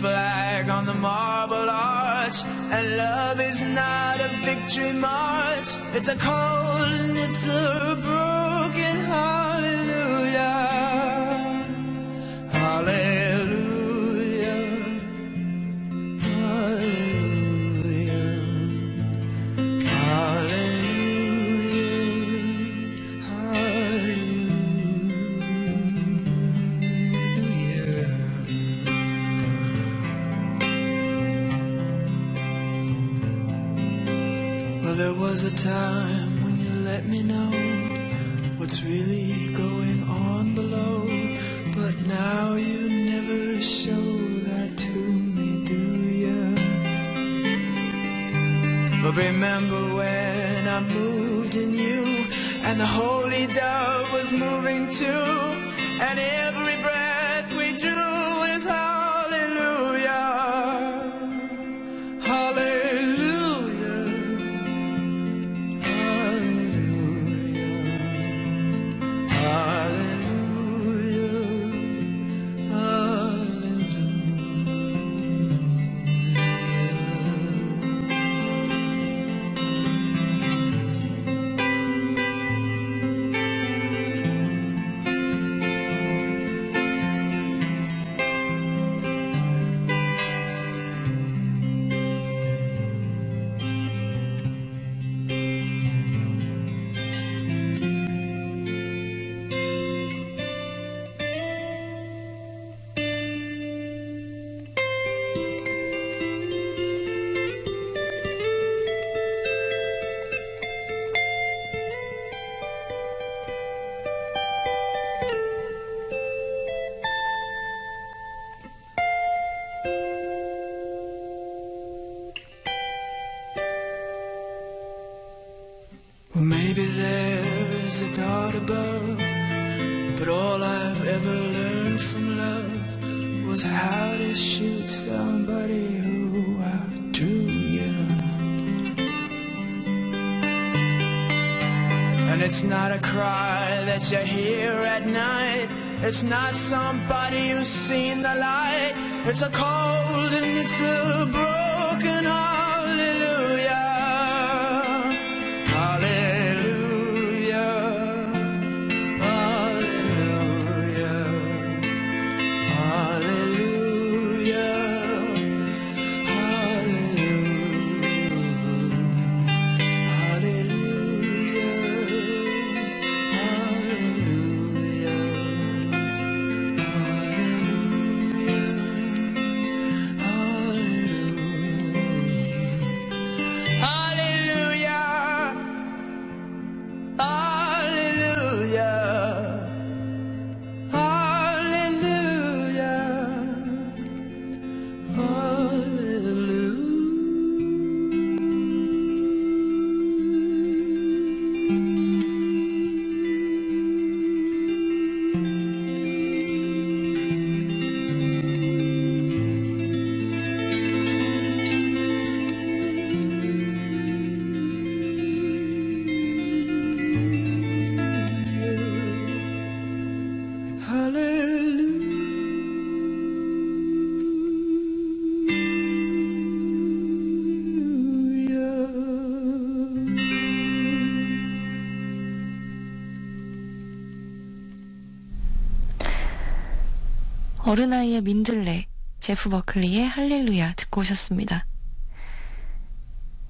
flag on the marble arch. And love is not a victory march. It's a cold and it's a And it's not a cry that you hear at night. It's not somebody who's seen the light. It's a cold and it's a broken hallelujah. 어른아이의 민들레, 제프 버클리의 할렐루야 듣고 오셨습니다.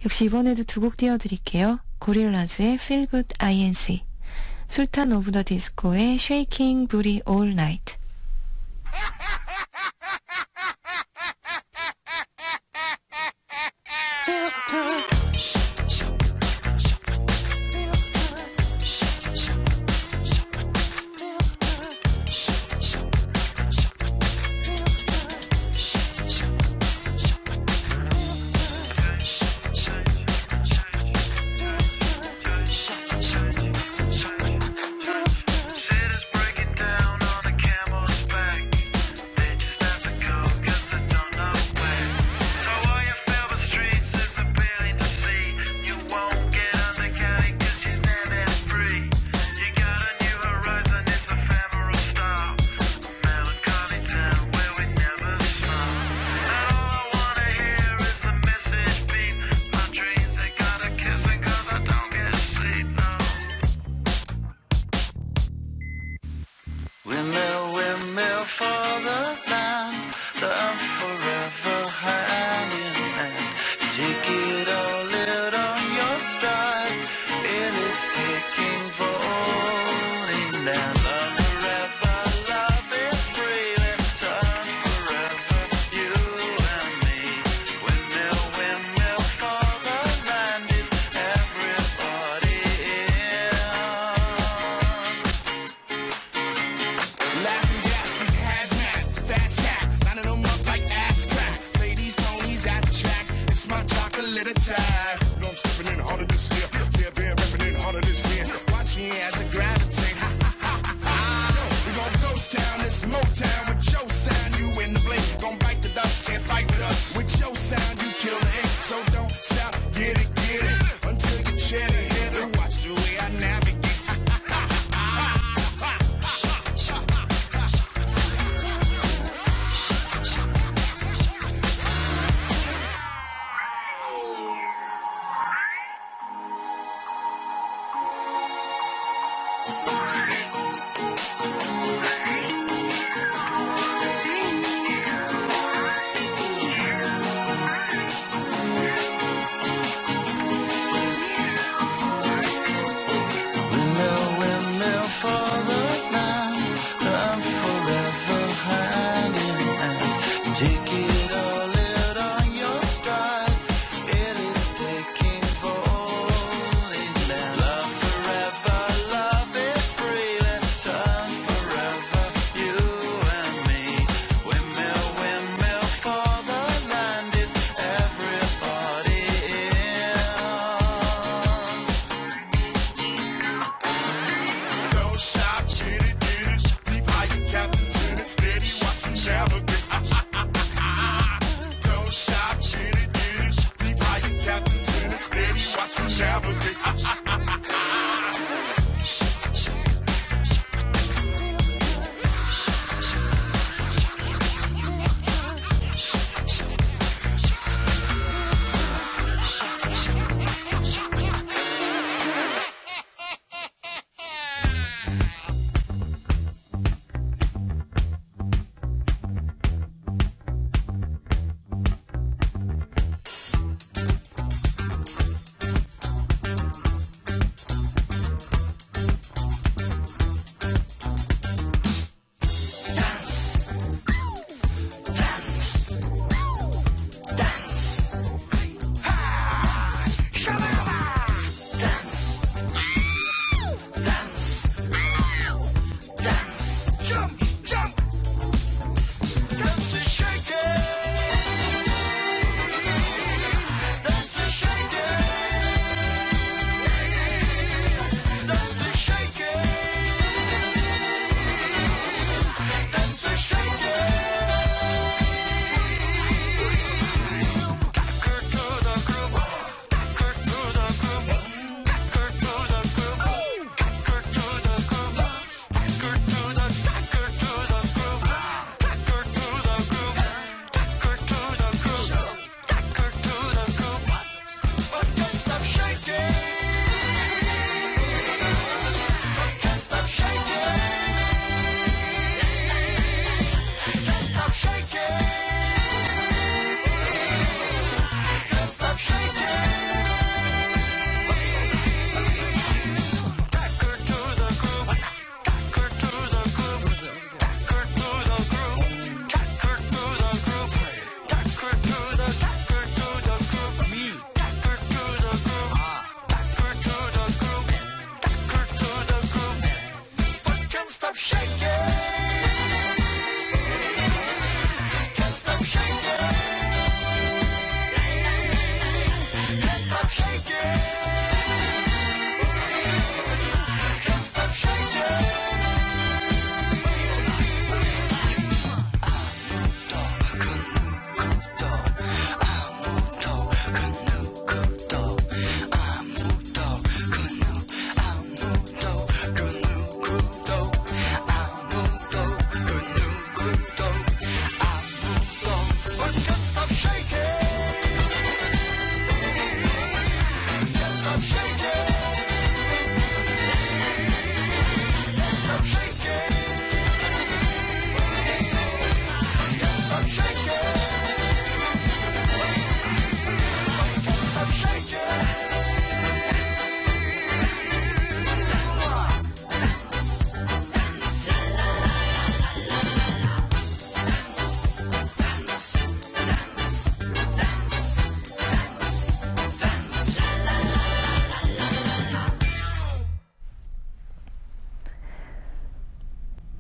역시 이번에도 두 곡 띄워드릴게요. 고릴라즈의 Feel Good INC, 술탄 오브 더 디스코의 Shaking Booty All Night.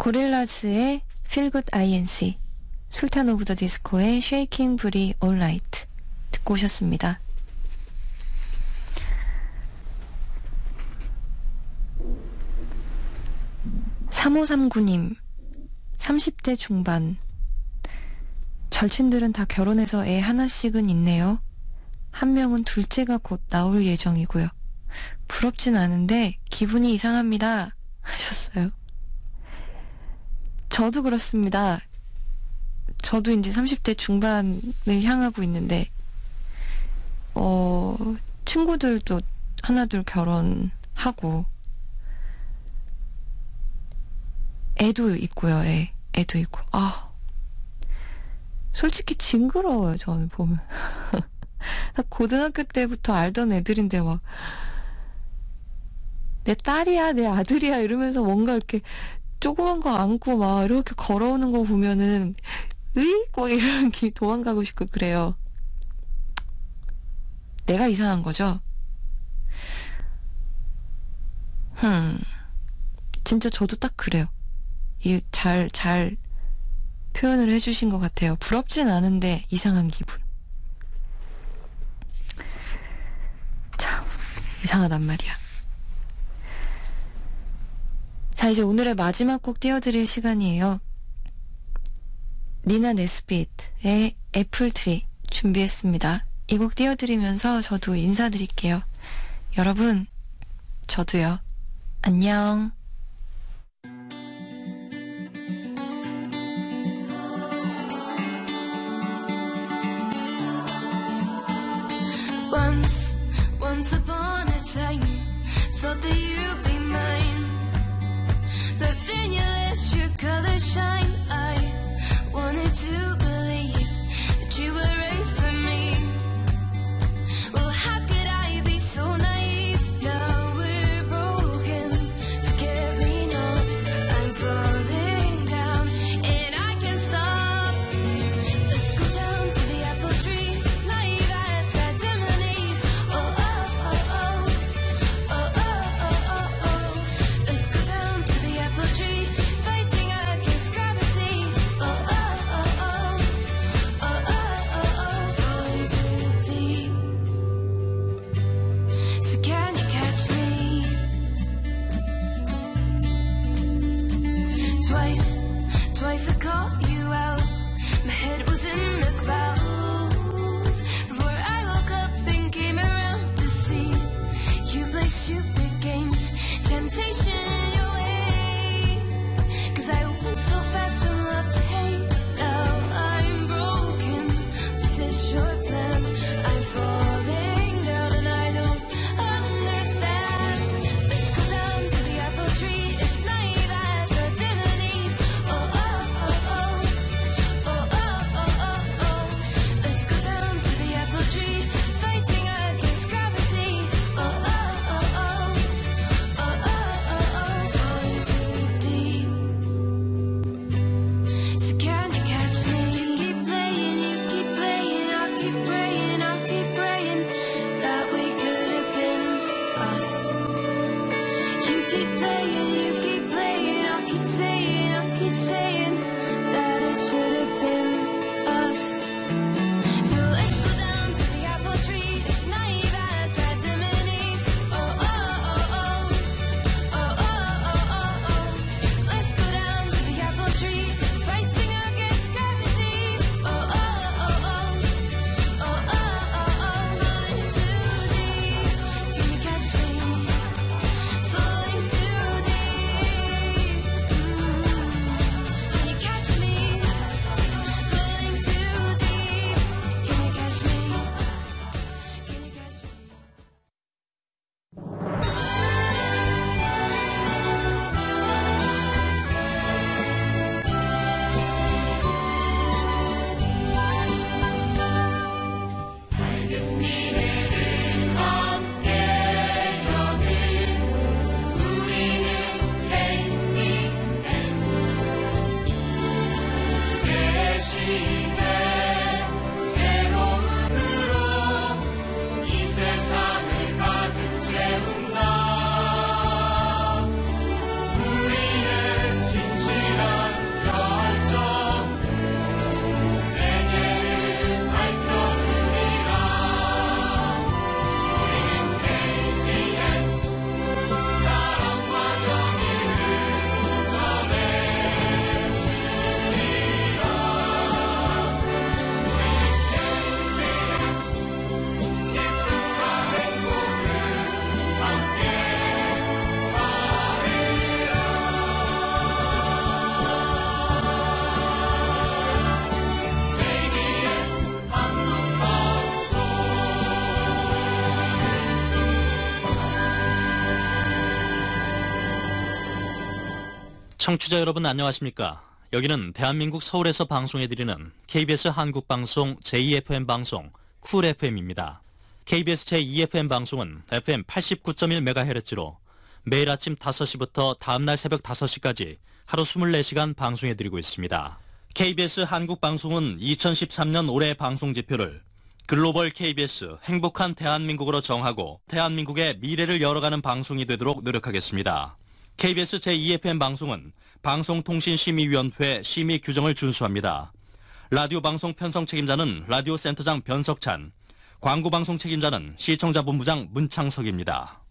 고릴라즈의 Feel Good INC, 술탄 오브 더 디스코의 Shaking Booty All Night 듣고 오셨습니다. (3539님) 30대 중반 절친들은 다 결혼해서 애 하나씩은 있네요. 한 명은 둘째가 곧 나올 예정이고요. 부럽진 않은데 기분이 이상합니다. 하셨어요. 저도 그렇습니다. 저도 이제 30대 중반을 향하고 있는데, 어, 친구들도 하나둘 결혼하고, 애도 있고요, 애. 애도 있고, 아. 솔직히 징그러워요, 저는 보면. 나 고등학교 때부터 알던 애들인데 막, 내 딸이야, 내 아들이야, 이러면서 뭔가 이렇게 조그만 거 안고 막 이렇게 걸어오는 거 보면은 으익 막 이렇게 도망가고 싶고 그래요. 내가 이상한 거죠? 흠. 진짜 저도 딱 그래요. 이 잘, 잘 표현을 해주신 것 같아요. 부럽진 않은데 이상한 기분. 참, 이상하단 말이야. 자, 이제 오늘의 마지막 곡 띄워드릴 시간이에요. 니나 네스빗의 애플트리 준비했습니다. 이 곡 띄워드리면서 저도 인사드릴게요. 여러분, 저도요. 안녕. Once shine. I wanted to 청취자 여러분 안녕하십니까? 여기는 대한민국 서울에서 방송해드리는 KBS 한국방송 제2FM 방송 쿨 FM입니다. KBS 제2FM 방송은 FM 89.1MHz로 매일 아침 5시부터 다음날 새벽 5시까지 하루 24시간 방송해드리고 있습니다. KBS 한국방송은 2013년 올해 방송지표를 글로벌 KBS 행복한 대한민국으로 정하고 대한민국의 미래를 열어가는 방송이 되도록 노력하겠습니다. KBS 제2FM 방송은 방송통신심의위원회 심의 규정을 준수합니다. 라디오 방송 편성 책임자는 라디오 센터장 변석찬, 광고 방송 책임자는 시청자본부장 문창석입니다.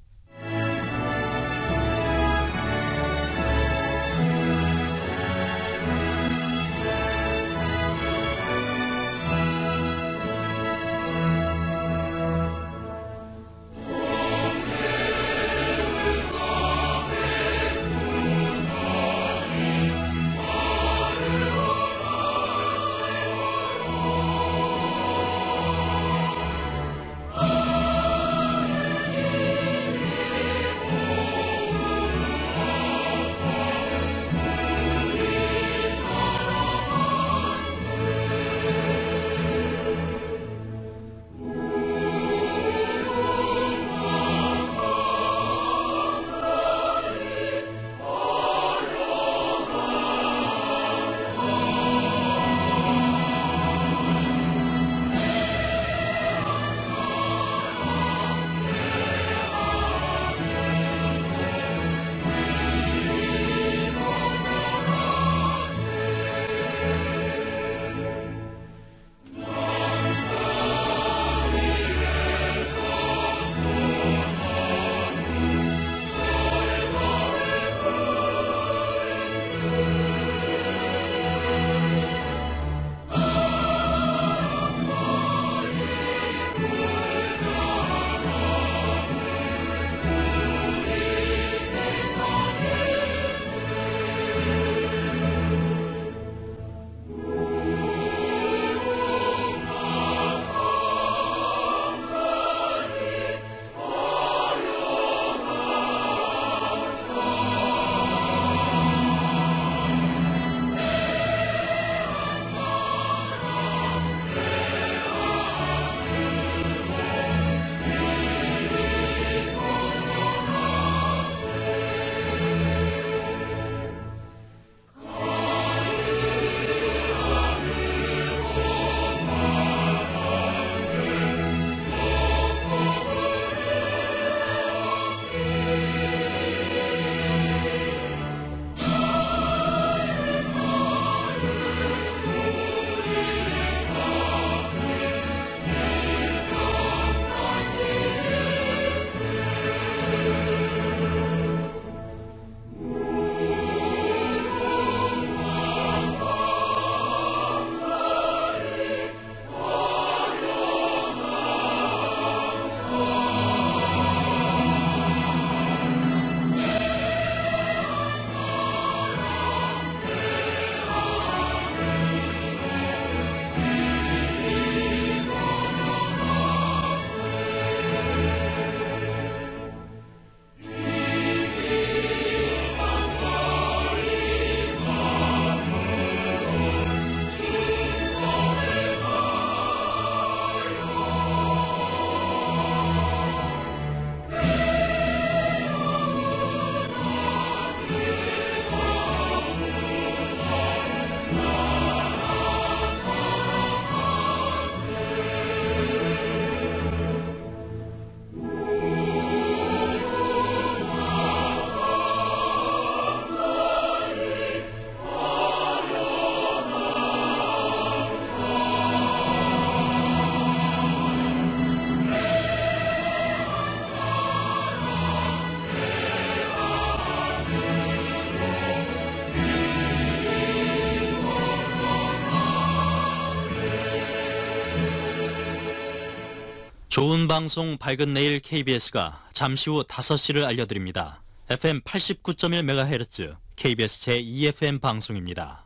좋은 방송 밝은 내일 KBS가 잠시 후 5시를 알려드립니다. FM 89.1MHz KBS 제2FM 방송입니다.